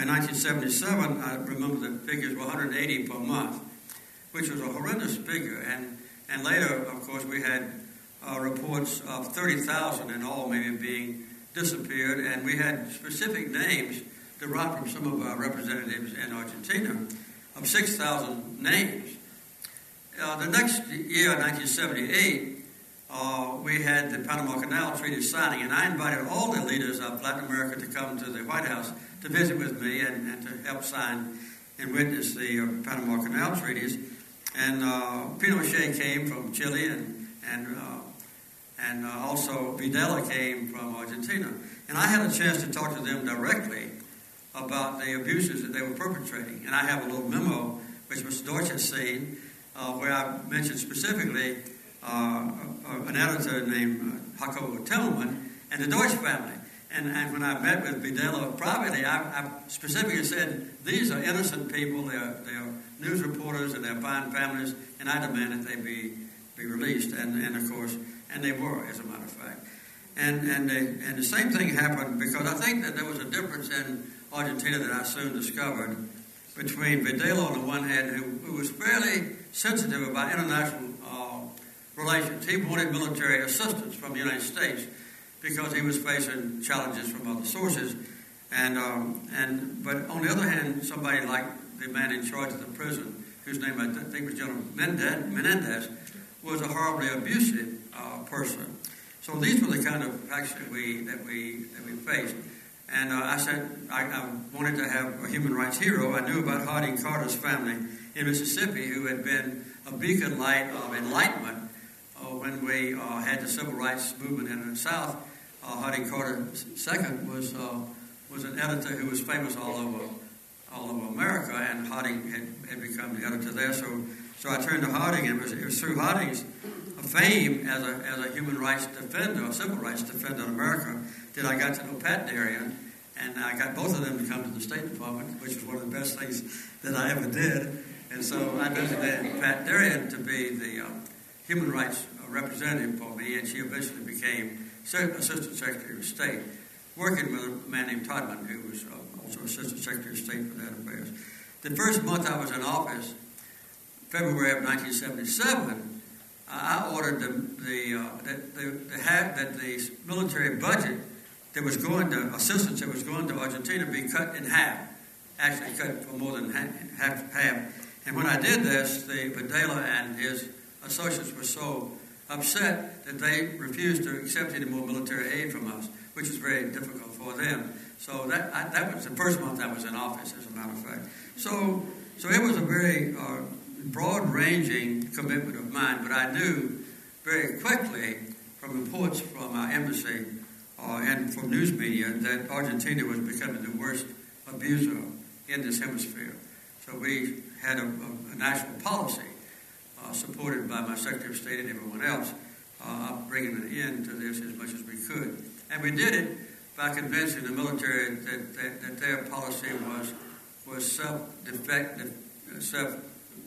In 1977, I remember the figures were 180 per month, which was a horrendous figure. And, and later, of course, we had uh, reports of 30,000 in all maybe being disappeared, and we had specific names derived from some of our representatives in Argentina of 6,000 names. Uh, the next year, 1978, uh, we had the Panama Canal Treaty signing, and I invited all the leaders of Latin America to come to the White House to visit with me and, and to help sign and witness the uh, Panama Canal treaties. And uh, Pinochet came from Chile, and and uh, and uh, also Videla came from Argentina. And I had a chance to talk to them directly about the abuses that they were perpetrating. And I have a little memo, which Mr. Deutsch has seen, uh, where I mentioned specifically uh, an editor named uh, Jacobo Timerman and the Deutsch family. And, and when I met with Videla privately, I, I, specifically said, these are innocent people, they are, they are news reporters and they're fine families, and I demand that they be, be released. And, and of course, and they were, as a matter of fact. And, and, they, and the same thing happened because I think that there was a difference in Argentina that I soon discovered between Videla on the one hand, who, who was fairly sensitive about international uh, relations. He wanted military assistance from the United States because he was facing challenges from other sources. And, um, and, but on the other hand, somebody like the man in charge of the prison, whose name I think was General Menendez, was a horribly abusive uh, person. So these were the kind of facts that we that we that we faced. And uh, I said I, I, wanted to have a human rights hero. I knew about Hodding Carter's family in Mississippi, who had been a beacon light of enlightenment uh, when we uh, had the civil rights movement in the South. Uh, Hodding Carter II was uh, was an editor who was famous all over all over America, and Hodding had, had become the editor there. So so I turned to Hodding, and it was, it was through Hodding's fame as a, as a human rights defender, a civil rights defender in America, that I got to know Pat Derian, and I got both of them to come to the State Department, which was one of the best things that I ever did. And so I designated Pat Derian to be the uh, human rights representative for me, and she eventually became Assistant Secretary of State, working with a man named Todman, who was uh, also Assistant Secretary of State for that affairs. The first month I was in office, February of 1977, I ordered the, the, uh, that, the, that the military budget that was going to assistance that was going to Argentina be cut in half. Actually, cut for more than half. half. And when I did this, the Videla and his associates were so upset that they refused to accept any more military aid from us, which was very difficult for them. So that I, that was the first month I was in office, as a matter of fact. So so it was a very uh, broad-ranging commitment of mine, but I knew very quickly from reports from our embassy uh, and from news media that Argentina was becoming the worst abuser in this hemisphere. So we had a, a, a national policy uh, supported by my Secretary of State and everyone else uh, bringing an end to this as much as we could. And we did it by convincing the military that, that, that their policy was, was self-defective, self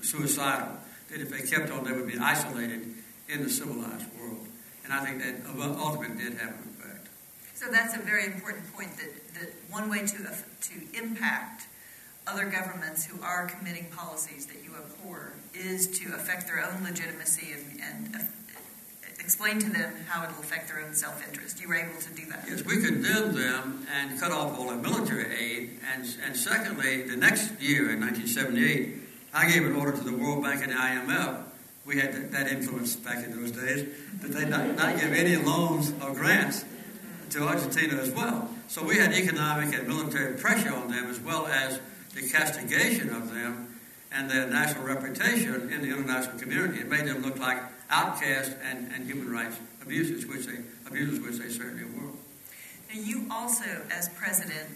suicidal, that if they kept on, they would be isolated in the civilized world. And I think that ultimately did have an effect. So that's a very important point that, that one way to, to impact other governments who are committing policies that you abhor is to affect their own legitimacy and, and uh, explain to them how it will affect their own self-interest. You were able to do that. Yes, we condemned them and cut off all their military aid. And, and secondly, the next year, in 1978, I gave an order to the World Bank and the IMF. We had that influence back in those days that they not, not give any loans or grants to Argentina as well. So we had economic and military pressure on them as well as the castigation of them and their national reputation in the international community. It made them look like outcasts and, and human rights abuses, which they abusers, which they certainly were. Now, you also, as president,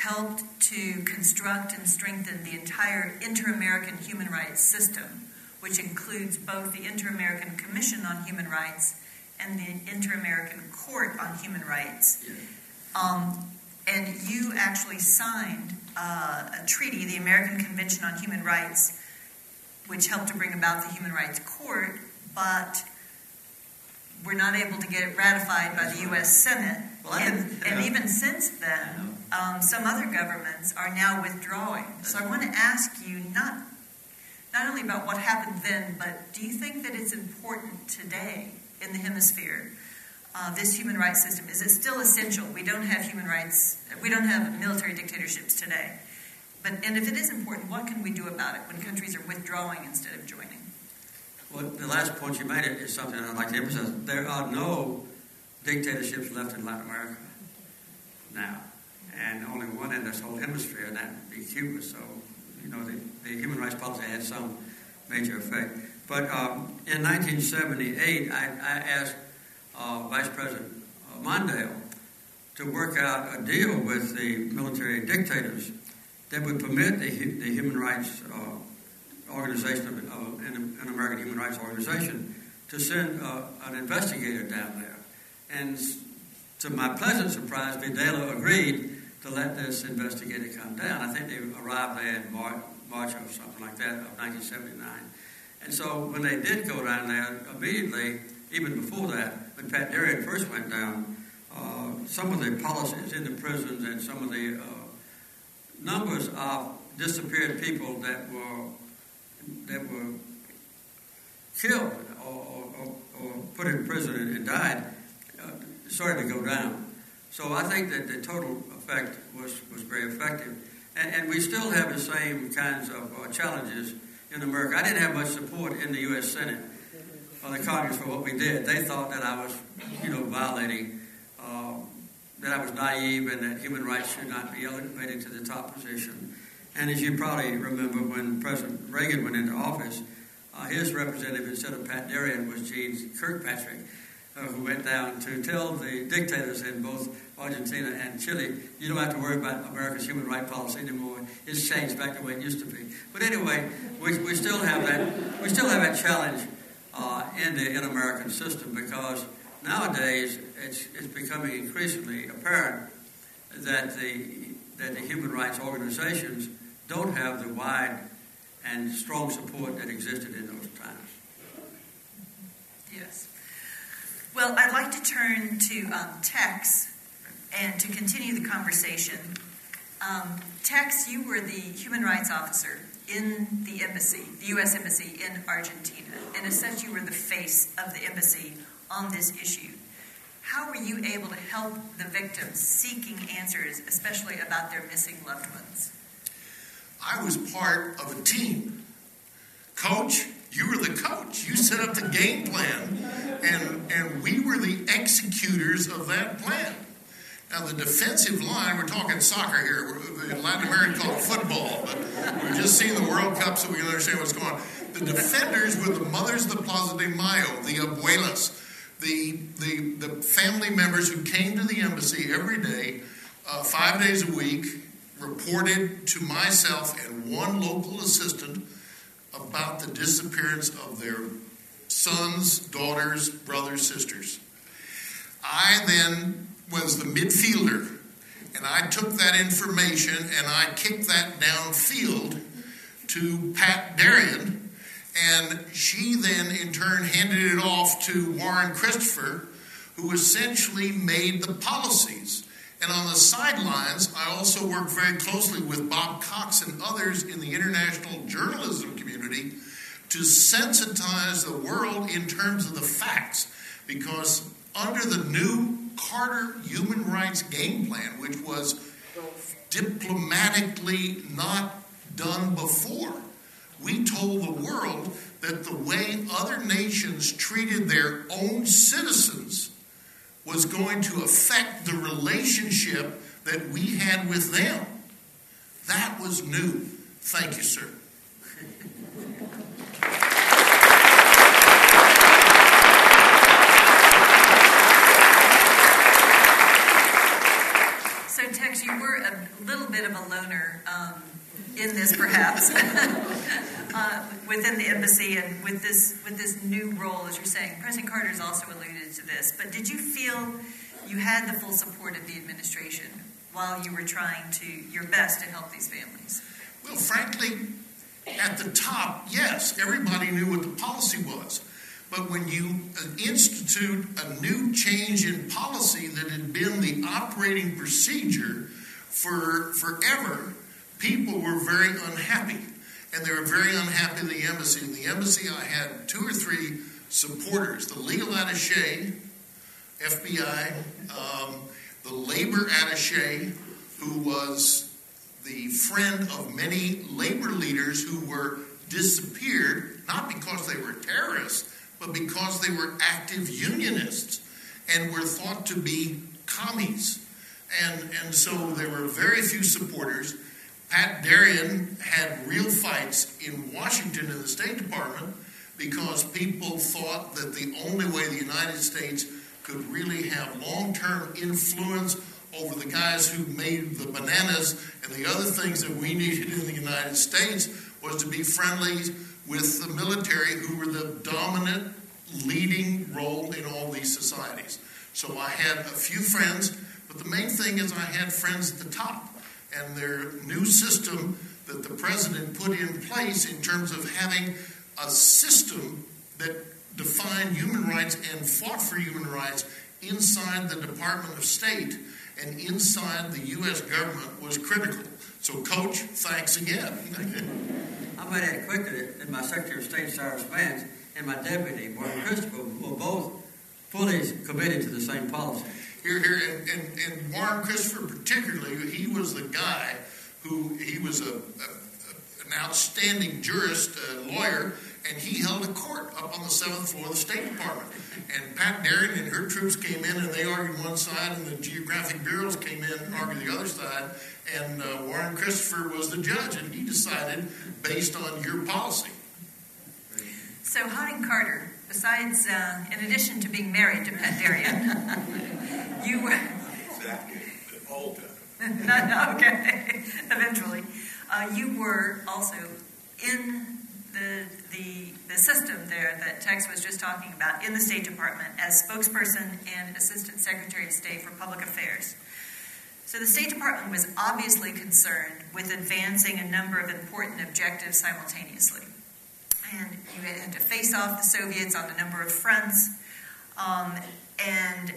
helped to construct and strengthen the entire Inter American human rights system, which includes both the Inter American Commission on Human Rights and the Inter American Court on Human Rights. Um, and you actually signed uh, a treaty, the American Convention on Human Rights, which helped to bring about the Human Rights Court, but we're not able to get it ratified by the U.S. Senate. Well, and, and, even since then, um, some other governments are now withdrawing. So I want to ask you not not only about what happened then, but do you think that it's important today in the hemisphere? Uh, this human rights system is it still essential? We don't have human rights. We don't have military dictatorships today. But and if it is important, what can we do about it when countries are withdrawing instead of joining? Well, the last point you made is something I'd like to emphasize. There are no dictatorships left in Latin America now, and only one in this whole hemisphere, and that would be Cuba. So, you know, the, the human rights policy had some major effect. But um, in 1978, I, I asked uh, Vice President Mondale to work out a deal with the military dictators that would permit the, the human rights uh, organization, an, an, American human rights organization, to send uh, an investigator down there. And to my pleasant surprise, Videla agreed to let this investigator come down. I think they arrived there in March, March or something like that of 1979. And so when they did go down there, immediately, even before that, when Pat Derian first went down, uh, some of the policies in the prisons and some of the uh, numbers of disappeared people that were that were killed or, or, or put in prison and died uh, started to go down. So I think that the total effect was, was very effective. And, and we still have the same kinds of uh, challenges in America. I didn't have much support in the U.S. Senate or the Congress for what we did. They thought that I was, you know, violating, uh, that I was naive and that human rights should not be elevated to the top position. And as you probably remember, when President Reagan went into office, uh, his representative instead of Pat Derian was Jeane Kirkpatrick, uh, who went down to tell the dictators in both Argentina and Chile, you don't have to worry about America's human rights policy anymore. It's changed back the way it used to be. But anyway, we, we still have that we still have that challenge uh, in the in American system because nowadays it's, it's becoming increasingly apparent that the that the human rights organizations don't have the wide and strong support that existed in those times. Yes. Well, I'd like to turn to um, Tex and to continue the conversation. Um, Tex, you were the human rights officer in the embassy, the U.S. Embassy in Argentina. In a sense, you were the face of the embassy on this issue. How were you able to help the victims seeking answers, especially about their missing loved ones? I was part of a team. Coach, you were the coach. You set up the game plan, and, and we were the executors of that plan. Now, the defensive line, we're talking soccer here. In Latin America, called football, but we've just seen the World Cup, so we can understand what's going on. The defenders were the mothers of the Plaza de Mayo, the abuelas, the, the, the family members who came to the embassy every day, uh, five days a week, reported to myself and one local assistant about the disappearance of their sons, daughters, brothers, sisters. I then was the midfielder, and I took that information and I kicked that downfield to Pat Derian, and she then in turn handed it off to Warren Christopher, who essentially made the policies. And on the sidelines, I also worked very closely with Bob Cox and others in the international journalism community to sensitize the world in terms of the facts. Because under the new Carter human rights game plan, which was diplomatically not done before. We told the world that the way other nations treated their own citizens was going to affect the relationship that we had with them. That was new. Thank you, sir. So, Tex, you were a little bit of a loner um, in this, perhaps, uh, within the embassy and with this with this new role, as you're saying. President Carter's also alluded to this, but did you feel you had the full support of the administration while you were trying to your best to help these families? Well, frankly, at the top, yes, everybody knew what the policy was. But when you uh, institute a new change in policy that had been the operating procedure for forever, people were very unhappy. And they were very unhappy in the embassy. In the embassy, I had two or three supporters the legal attache, FBI, um, the labor attache, who was the friend of many labor leaders who were disappeared, not because they were terrorists, but because they were active unionists and were thought to be commies. And, and so there were very few supporters. Pat Derian had real fights in Washington in the State Department because people thought that the only way the United States could really have long term influence over the guys who made the bananas and the other things that we needed in the United States was to be friendly with the military who were the dominant leading role in all these societies. So I had a few friends, but the main thing is I had friends at the top. And their new system that the president put in place in terms of having a system that defined human rights and fought for human rights inside the Department of State and inside the U.S. government was critical. So, Coach, thanks again. I might add quickly that my Secretary of State, Cyrus Vance, and my deputy, Warren Christopher, were both fully committed to the same policy. Here, here, and, and, and Warren Christopher particularly, he was the guy who he was a, a, an outstanding jurist, uh, lawyer, and he held a court up on the seventh floor of the State Department. And Pat Derian and her troops came in and they argued one side, and the geographic bureaus came in and argued the other side. And uh, Warren Christopher was the judge, and he decided based on your policy. So, Hodding Carter, besides, uh, in addition to being married to Pat Derian, you were. Exactly. All no, no, okay. Eventually. Uh, you were also in the, the, the system there that Tex was just talking about in the State Department as spokesperson and Assistant Secretary of State for Public Affairs. So the State Department was obviously concerned with advancing a number of important objectives simultaneously. And you had to face off the Soviets on a number of fronts, um, and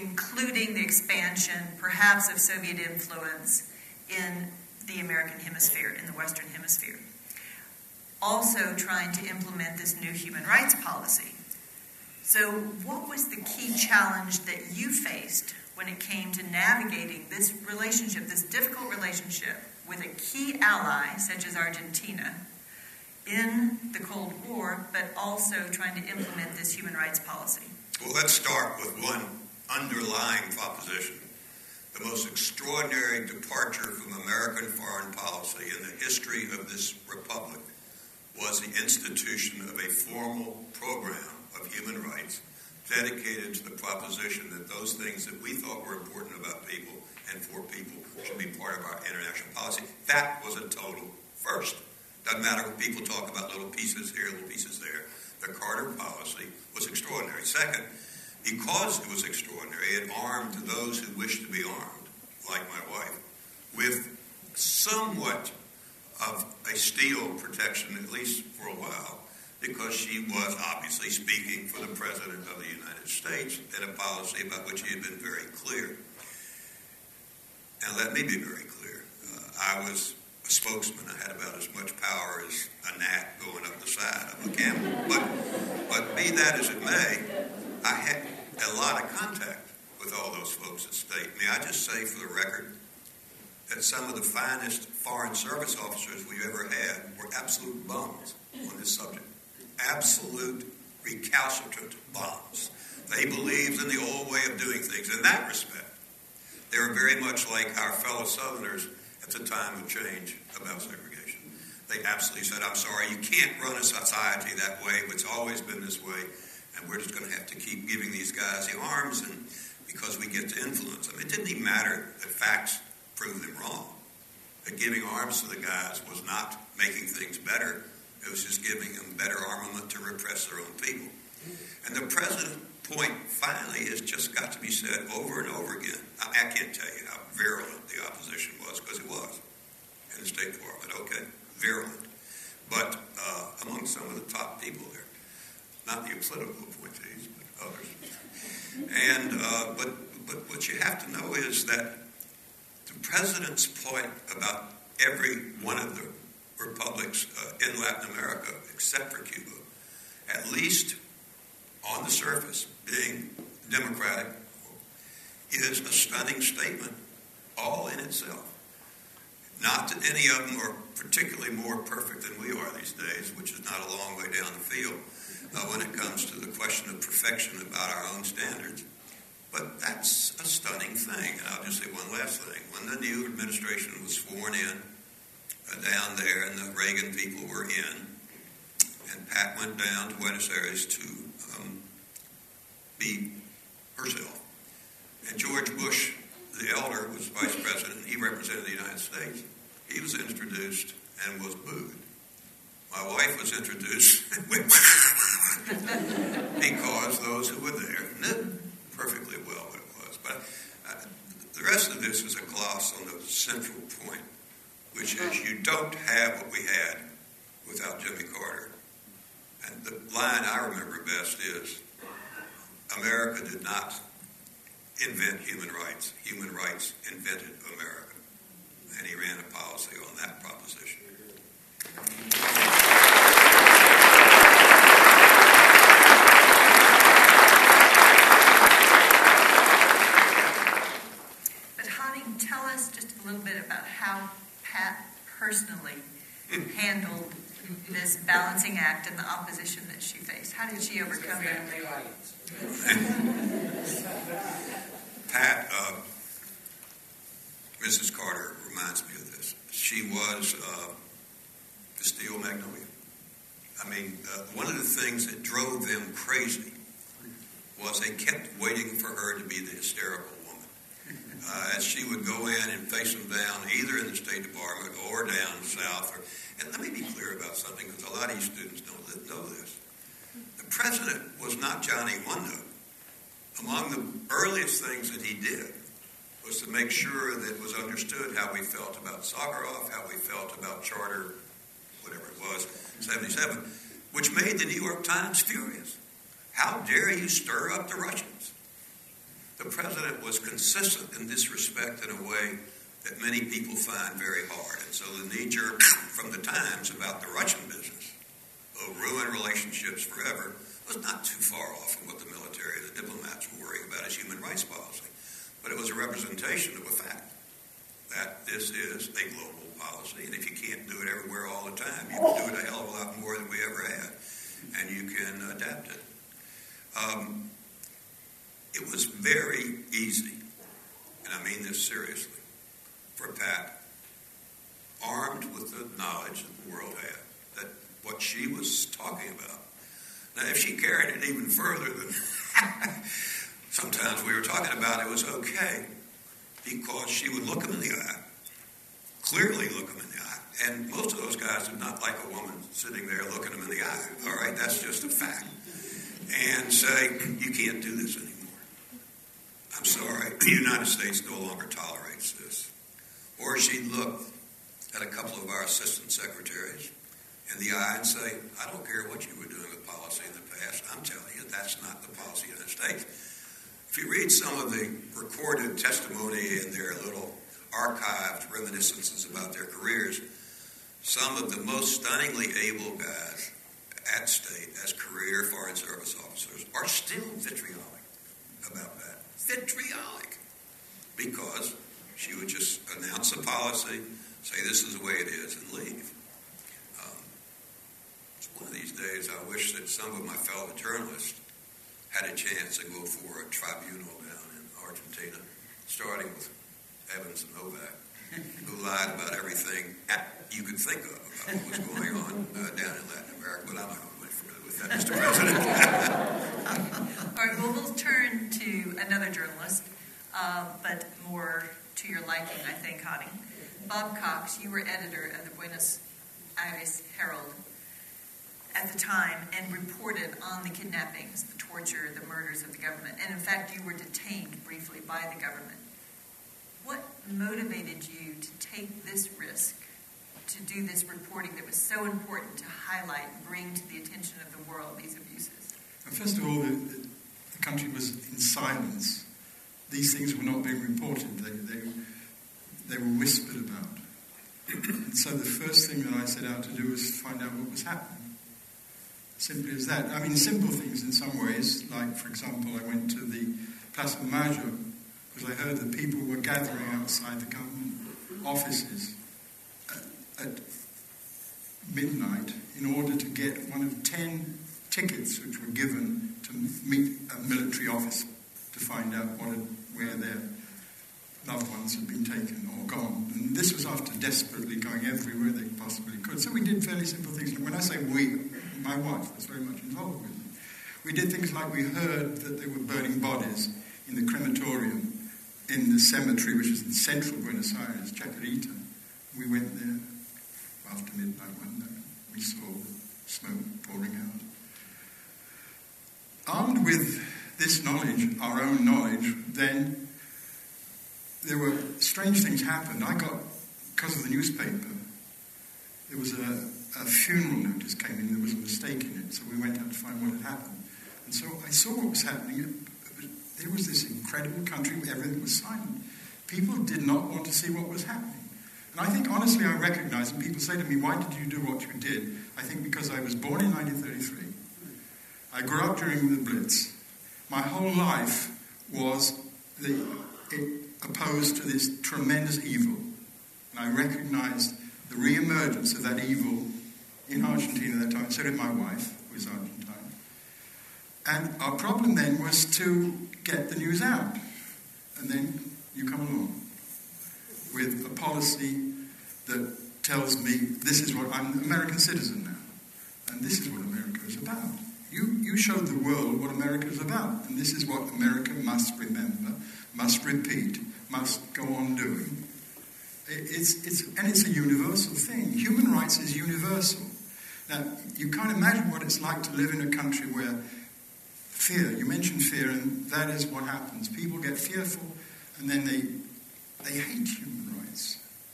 including the expansion, perhaps, of Soviet influence in the American hemisphere, in the Western hemisphere also trying to implement this new human rights policy. So, what was the key challenge that you faced when it came to navigating this relationship, this difficult relationship with a key ally such as Argentina in the Cold War, but also trying to implement this human rights policy? Well, let's start with one underlying proposition. The most extraordinary departure from American foreign policy in the history of this republic was the institution of a formal program of human rights dedicated to the proposition that those things that we thought were important about people and for people should be part of our international policy. That was a total first. Doesn't matter what people talk about little pieces here, little pieces there. The Carter policy was extraordinary. Second, because it was extraordinary, it armed those who wished to be armed, like my wife, with somewhat of a steel protection, at least for a while, because she was obviously speaking for the President of the United States in a policy about which he had been very clear. And let me be very clear. Uh, I was a spokesman. I had about as much power as a gnat going up the side of a camel. But, but be that as it may, I had a lot of contact with all those folks at state. May I just say for the record that some of the finest foreign service officers we ever had were absolute bums on this subject. Absolute recalcitrant bums. They believed in the old way of doing things. In that respect, they were very much like our fellow Southerners at the time of change about segregation. They absolutely said, I'm sorry, you can't run a society that way. It's always been this way, and we're just going to have to keep giving these guys the arms and because we get to influence them. It didn't even matter that facts proved them wrong. That giving arms to the guys was not making things better. It was just giving them better armament to repress their own people. And the president point finally has just got to be said over and over again. I, I can't tell you how virulent the opposition was, because it was in the State Department. Okay, virulent. But uh, among some of the top people there, not the political appointees, but others. And uh, but but what you have to know is that the president's point about every one of the republics uh, in Latin America, except for Cuba, at least on the surface, being democratic, is a stunning statement, all in itself. Not that any of them are particularly more perfect than we are these days, which is not a long way down the field when it comes to the question of perfection about our own standards. But that's a stunning thing. And I'll just say one last thing. When the new administration was sworn in uh, down there and the Reagan people were in, and Pat went down to Buenos Aires to um, be herself. And George Bush, the elder, was vice president. He represented the United States. He was introduced and was booed. My wife was introduced because those who were there knew perfectly well what it was. But uh, the rest of this is a gloss on the central point, which is you don't have what we had without Jimmy Carter. And the line I remember best is America did not invent human rights. Human rights invented America. And he ran a policy on that proposition. But Hodding, tell us just a little bit about how Pat personally handled this balancing act and the opposition that she faced. How did she overcome that? Pat, uh, Mrs. Carter reminds me of this. She was uh, the steel magnolia. I mean, uh, one of the things that drove them crazy was they kept waiting for her to be the hysterical woman. Uh, as she would go in and face them down, either in the State Department or down south. Or, and let me be clear about something, because a lot of you students don't know this. The president was not Johnny Note. Among the earliest things that he did was to make sure that it was understood how we felt about Sakharov, how we felt about Charter, whatever it was, 77, which made the New York Times furious. How dare you stir up the Russians? The president was consistent in this respect in a way that many people find very hard. And so the knee jerk from the Times about the Russian business will ruin relationships forever was not too far off from what the military and the diplomats were worrying about as human rights policy. But it was a representation of a fact that this is a global policy, and if you can't do it everywhere all the time, you can do it a hell of a lot more than we ever had, and you can adapt it. Um, it was very easy, and I mean this seriously, for Pat, armed with the knowledge that the world had, that what she was talking about. Now, if she carried it even further than sometimes we were talking about, it was okay because she would look him in the eye, clearly look him in the eye. And most of those guys did not like a woman sitting there looking him in the eye. All right, that's just a fact. And say, you can't do this anymore. I'm sorry, the United States no longer tolerates this. Or she'd look at a couple of our assistant secretaries in the eye and say, I don't care what you were doing with policy in the past. I'm telling you, that's not the policy of the United States. If you read some of the recorded testimony in their little archived reminiscences about their careers, some of the most stunningly able guys at state as career Foreign Service officers are still vitriolic. Vitriolic. Because she would just announce a policy, say this is the way it is, and leave. Um, one of these days, I wish that some of my fellow journalists had a chance to go for a tribunal down in Argentina, starting with Evans and Novak, who lied about everything you could think of about what was going on uh, down in Latin America. But I'm familiar with that, Mr. President. All right, well, we'll turn to another journalist, uh, but more to your liking, I think, Hadi. Bob Cox, you were editor of the Buenos Aires Herald at the time and reported on the kidnappings, the torture, the murders of the government. And in fact, you were detained briefly by the government. What motivated you to take this risk, to do this reporting that was so important to highlight and bring to the attention of the world these abuses? First of all, the, the country was in silence. These things were not being reported, they, they, they were whispered about. so the first thing that I set out to do was find out what was happening. Simply as that. I mean, simple things in some ways, like, for example, I went to the Plaza Mayo because I heard that people were gathering outside the government offices at, midnight in order to get one of ten tickets which were given to meet a military officer to find out what had, where their loved ones had been taken or gone. And this was after desperately going everywhere they possibly could. So we did fairly simple things. When I say we, my wife was very much involved with it. We did things like we heard that they were burning bodies in the crematorium in the cemetery, which is in central Buenos Aires, Chacarita. We went there after midnight one night. We saw smoke pouring out. Armed with this knowledge, our own knowledge, then there were strange things happened. I got, because of the newspaper, there was a, a funeral notice came in, there was a mistake in it, so we went out to find what had happened. And so I saw what was happening. There was this incredible country where everything was silent. People did not want to see what was happening. And I think, honestly, I recognize, and people say to me, why did you do what you did? I think because I was born in 1933. I grew up during the Blitz. My whole life was the, opposed to this tremendous evil. And I recognized the re-emergence of that evil in Argentina at that time. So did my wife, who was Argentine. And our problem then was to get the news out. And then you come along with a policy that tells me this is what I'm an American citizen now, and this is what America is about. You, you showed the world what America is about, and this is what America must remember, must repeat, must go on doing. It's, it's, and it's a universal thing. Human rights is universal. Now, you can't imagine what it's like to live in a country where fear, you mentioned fear, and that is what happens. People get fearful, and then they, they hate rights.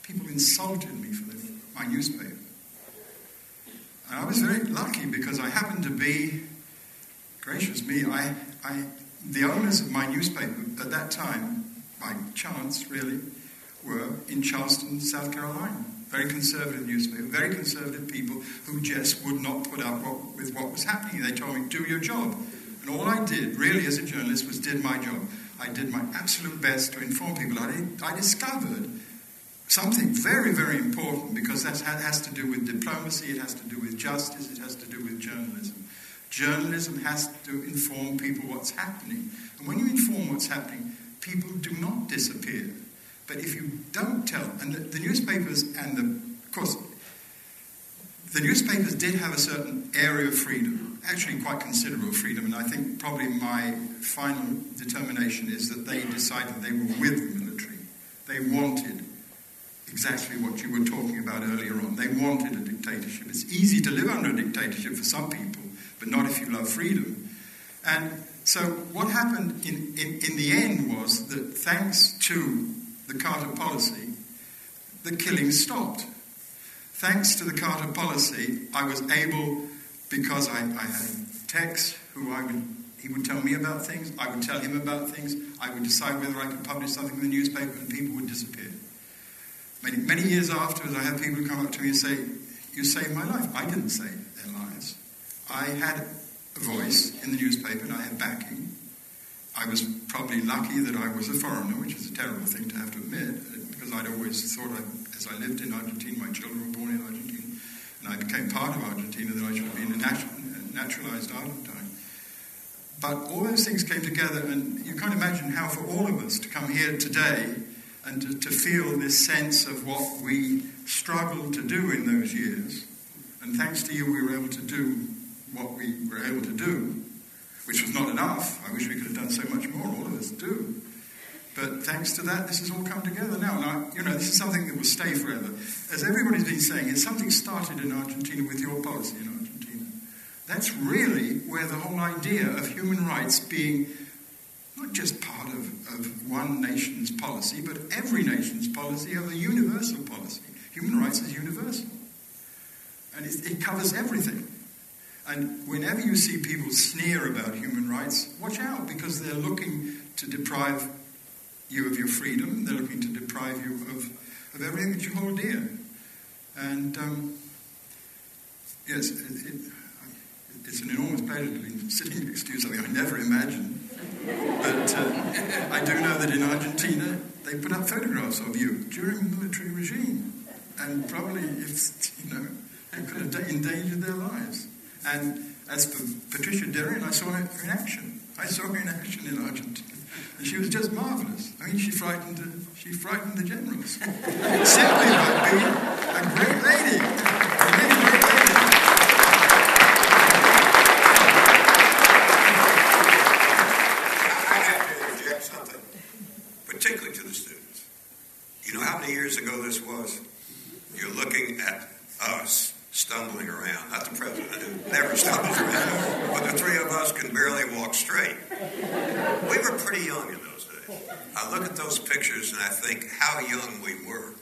People insulted me for the, my newspaper. And I was very lucky because I happened to be, gracious me, I, I, the owners of my newspaper at that time, by chance really, were in Charleston, South Carolina. Very conservative newspaper, very conservative people who just would not put up what, with what was happening. They told me, do your job. And all I did, really, as a journalist, was did my job. I did my absolute best to inform people. I, I discovered something very, very important because that has to do with diplomacy, it has to do with justice, it has to do with journalism. Journalism has to inform people what's happening. And when you inform what's happening, people do not disappear. But if you don't tell, and the, the newspapers and the, of course, the newspapers did have a certain area of freedom, actually quite considerable freedom, and I think probably my final determination is that they decided they were with the military. They wanted exactly what you were talking about earlier on. They wanted a dictatorship. It's easy to live under a dictatorship for some people, but not if you love freedom. And so what happened in, in, in the end was that thanks to the Carter policy, the killing stopped. Thanks to the Carter policy, I was able, because I, I had Tex, who I would, he would tell me about things, I would tell him about things, I would decide whether I could publish something in the newspaper, and people would disappear. Many, many years afterwards, I have people come up to me and say, You saved my life. I didn't save their lives. I had a voice in the newspaper and I had backing. I was probably lucky that I was a foreigner, which is a terrible thing to have to admit, because I'd always thought, I, as I lived in Argentina, my children were born in Argentina, and I became part of Argentina, that I should be a naturalized Argentine. but all those things came together, and you can't imagine how, for all of us to come here today and to, to feel this sense of what we struggled to do in those years. And thanks to you, we were able to do what we were able to do, which was not enough. I wish we could have done so much more, all of us do. But thanks to that, this has all come together now. And you know, this is something that will stay forever. As everybody's been saying, it's something started in Argentina with your policy in Argentina. That's really where the whole idea of human rights being not just part of, of one nation's policy, but every nation's policy of a universal policy. Human rights is universal. And it, it covers everything. And whenever you see people sneer about human rights, watch out because they're looking to deprive you of your freedom. They're looking to deprive you of, of everything that you hold dear. And um, yes, it, it, it's an enormous pleasure to be sitting next to you, something I never imagined. But uh, I do know that in Argentina, they put up photographs of you during the military regime. And probably, if, you know, they could have endangered their lives. And as for Patricia Derry, I saw her in action. I saw her in action in Argentina. And she was just marvelous. I mean, she frightened, uh, she frightened the generals. Simply great lady. A great lady. years ago this was. You're looking at us stumbling around. Not the president, who never stumbles around, but the three of us can barely walk straight. We were pretty young in those days. I look at those pictures and I think how young we were.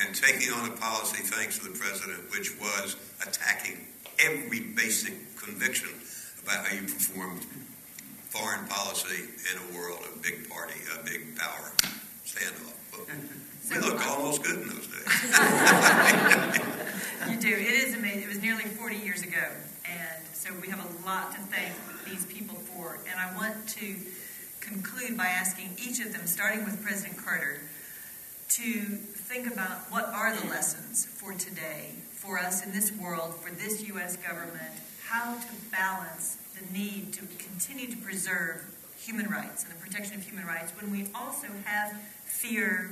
And taking on a policy, thanks to the president, which was attacking every basic conviction about how you performed foreign policy in a world of big party, a big power standoff. But, we looked almost good in those days. You do. It is amazing. It was nearly 40 years ago. And so we have a lot to thank these people for. And I want to conclude by asking each of them, starting with President Carter, to think about what are the lessons for today, for us in this world, for this U.S. government, how to balance the need to continue to preserve human rights and the protection of human rights when we also have fear,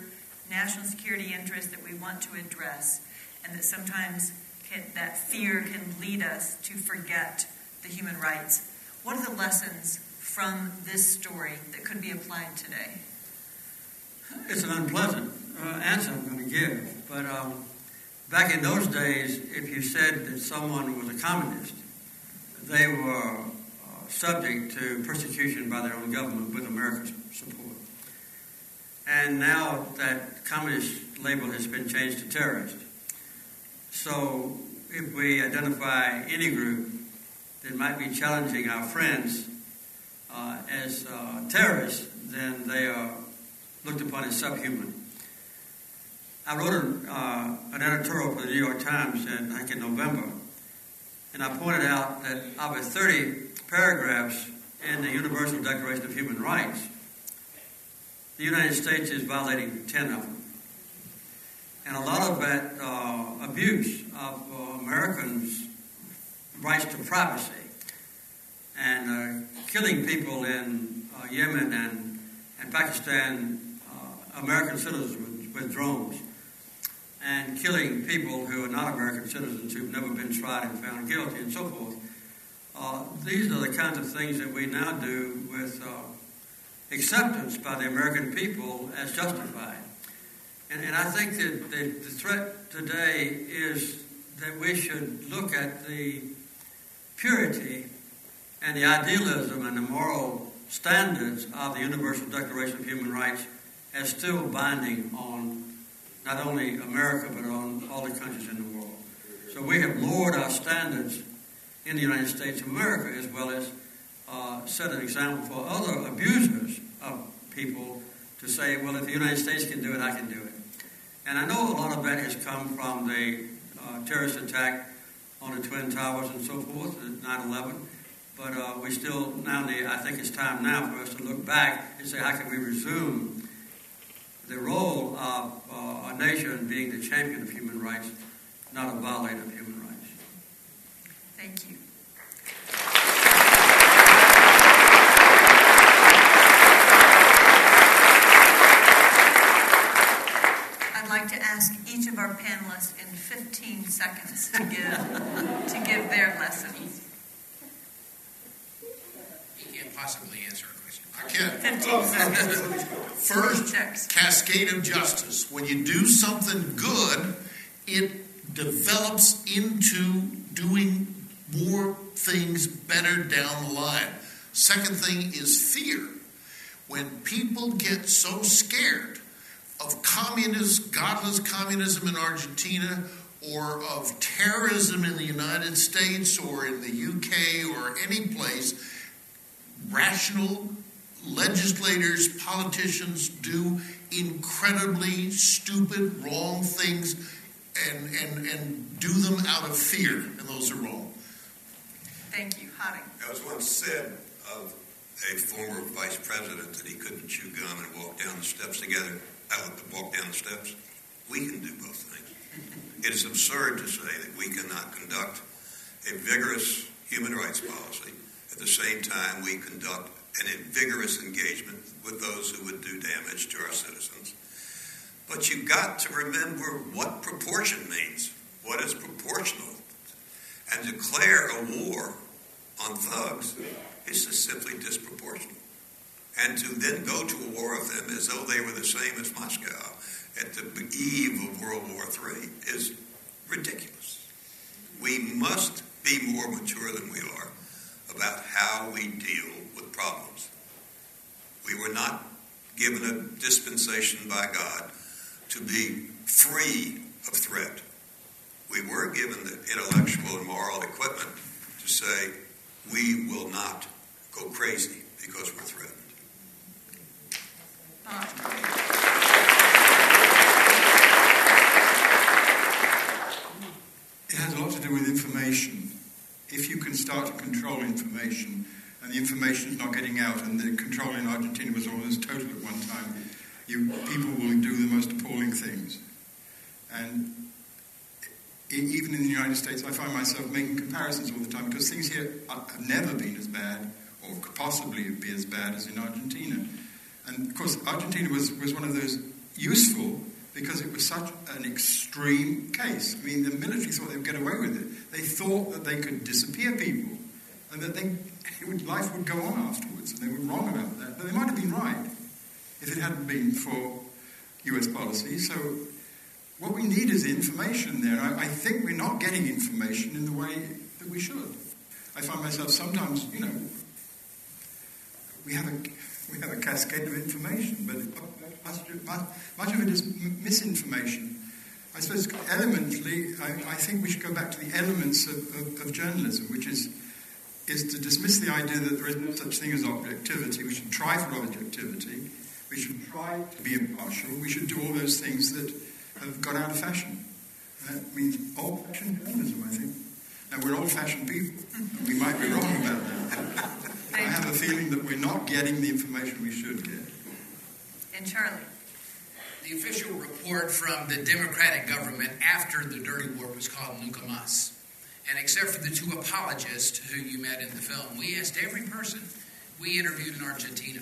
national security interests that we want to address and that sometimes can, that fear can lead us to forget the human rights. What are the lessons from this story that could be applied today? It's an unpleasant uh, answer I'm going to give, but um, back in those days, if you said that someone was a communist, they were uh, subject to persecution by their own government with America's support. And now that communist label has been changed to terrorist. So if we identify any group that might be challenging our friends uh, as uh, terrorists, then they are looked upon as subhuman. I wrote an, uh, an editorial for the New York Times in, in November, and I pointed out that of the 30 paragraphs in the Universal Declaration of Human Rights, the United States is violating 10 of them. And a lot of that uh, abuse of uh, Americans' rights to privacy and uh, killing people in uh, Yemen and, and Pakistan, uh, American citizens with, with drones, and killing people who are not American citizens who've never been tried and found guilty and so forth. Uh, these are the kinds of things that we now do with acceptance by the American people as justified. And, and I think that the, the threat today is that we should look at the purity and the idealism and the moral standards of the Universal Declaration of Human Rights as still binding on not only America but on all the countries in the world. So we have lowered our standards in the United States of America as well as uh, set an example for other abusers of people to say, well, if the United States can do it, I can do it. And I know a lot of that has come from the uh, terrorist attack on the Twin Towers and so forth, 9 11. But uh, we still now need, I think it's time now for us to look back and say, how can we resume the role of uh, a nation being the champion of human rights, not a violator of human rights? Thank you. seconds to give to give their lessons. He can't possibly answer a question. I can. 15 seconds. First, cascade of justice. When you do something good, it develops into doing more things better down the line. Second thing is fear. When people get so scared of communist, godless communism in Argentina, or of terrorism in the United States or in the UK or any place, rational legislators, politicians do incredibly stupid, wrong things and, and, and do them out of fear, and those are wrong. Thank you. Hodding. It was once said of a former vice president that he couldn't chew gum and walk down the steps together, I uh, walk down the steps. We can do both things. It is absurd to say that we cannot conduct a vigorous human rights policy at the same time we conduct an vigorous engagement with those who would do damage to our citizens. But you've got to remember what proportion means. What is proportional? And declare a war on thugs is simply disproportional. And to then go to a war with them as though they were the same as Moscow at the eve of World War III is ridiculous. We must be more mature than we are about how we deal with problems. We were not given a dispensation by God to be free of threat. We were given the intellectual and moral equipment to say, we will not go crazy because we're threatened. It has a lot to do with information. If you can start to control information, and the information is not getting out, and the control in Argentina was almost total at one time, you, people will do the most appalling things. And even in the United States, I find myself making comparisons all the time because things here have never been as bad, or could possibly be as bad as in Argentina. And of course, Argentina was, was one of those useful because it was such an extreme case. I mean, the military thought they would get away with it. They thought that they could disappear people and that they, would, life would go on afterwards. And they were wrong about that. But they might have been right if it hadn't been for US policy. So what we need is information there. I, I think we're not getting information in the way that we should. I find myself sometimes, you know, we have a we have a cascade of information, but much, of it is misinformation. I suppose elementally, I, I, think we should go back to the elements of, of, of, journalism, which is is to dismiss the idea that there is no such thing as objectivity. We should try for objectivity. We should try to be impartial. We should do all those things that have got out of fashion. That means old-fashioned journalism, I think. Now we're old-fashioned people. We might be wrong about that. I have a feeling that we're not getting the information we should get. And Charlie? The official report from the Democratic government after the Dirty War was called Nunca Mas. And except for the two apologists who you met in the film, we asked every person we interviewed in Argentina.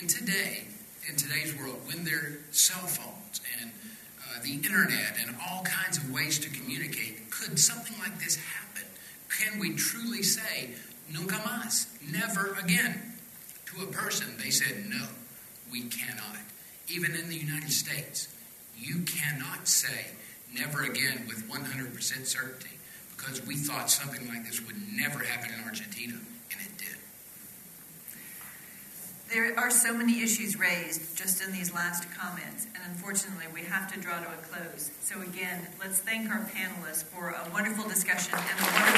In today, in today's world, when there are cell phones and uh, the internet and all kinds of ways to communicate, could something like this happen? Can we truly say nunca más, never again. To a person, they said, no, we cannot. Even in the United States, you cannot say never again with 100% certainty because we thought something like this would never happen in Argentina, and it did. There are so many issues raised just in these last comments, and unfortunately, we have to draw to a close. So, again, let's thank our panelists for a wonderful discussion and a wonderful.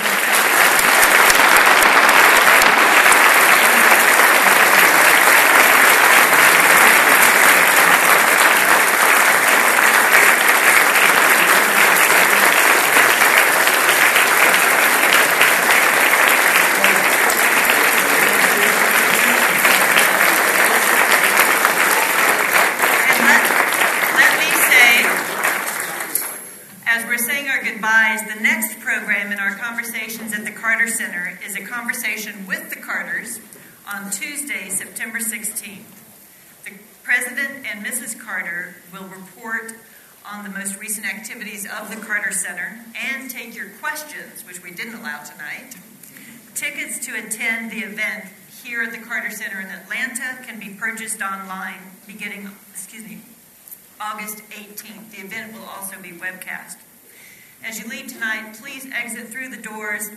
Conversation with the Carters on Tuesday, September 16th. The President and Mrs. Carter will report on the most recent activities of the Carter Center and take your questions, which we didn't allow tonight. Tickets to attend the event here at the Carter Center in Atlanta can be purchased online beginning, excuse me, August 18th. The event will also be webcast. As you leave tonight, please exit through the doors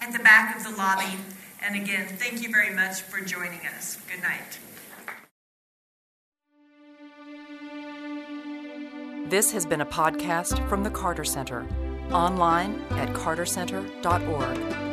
at the back of the lobby. And again, thank you very much for joining us. Good night. This has been a podcast from the Carter Center, online at cartercenter.org.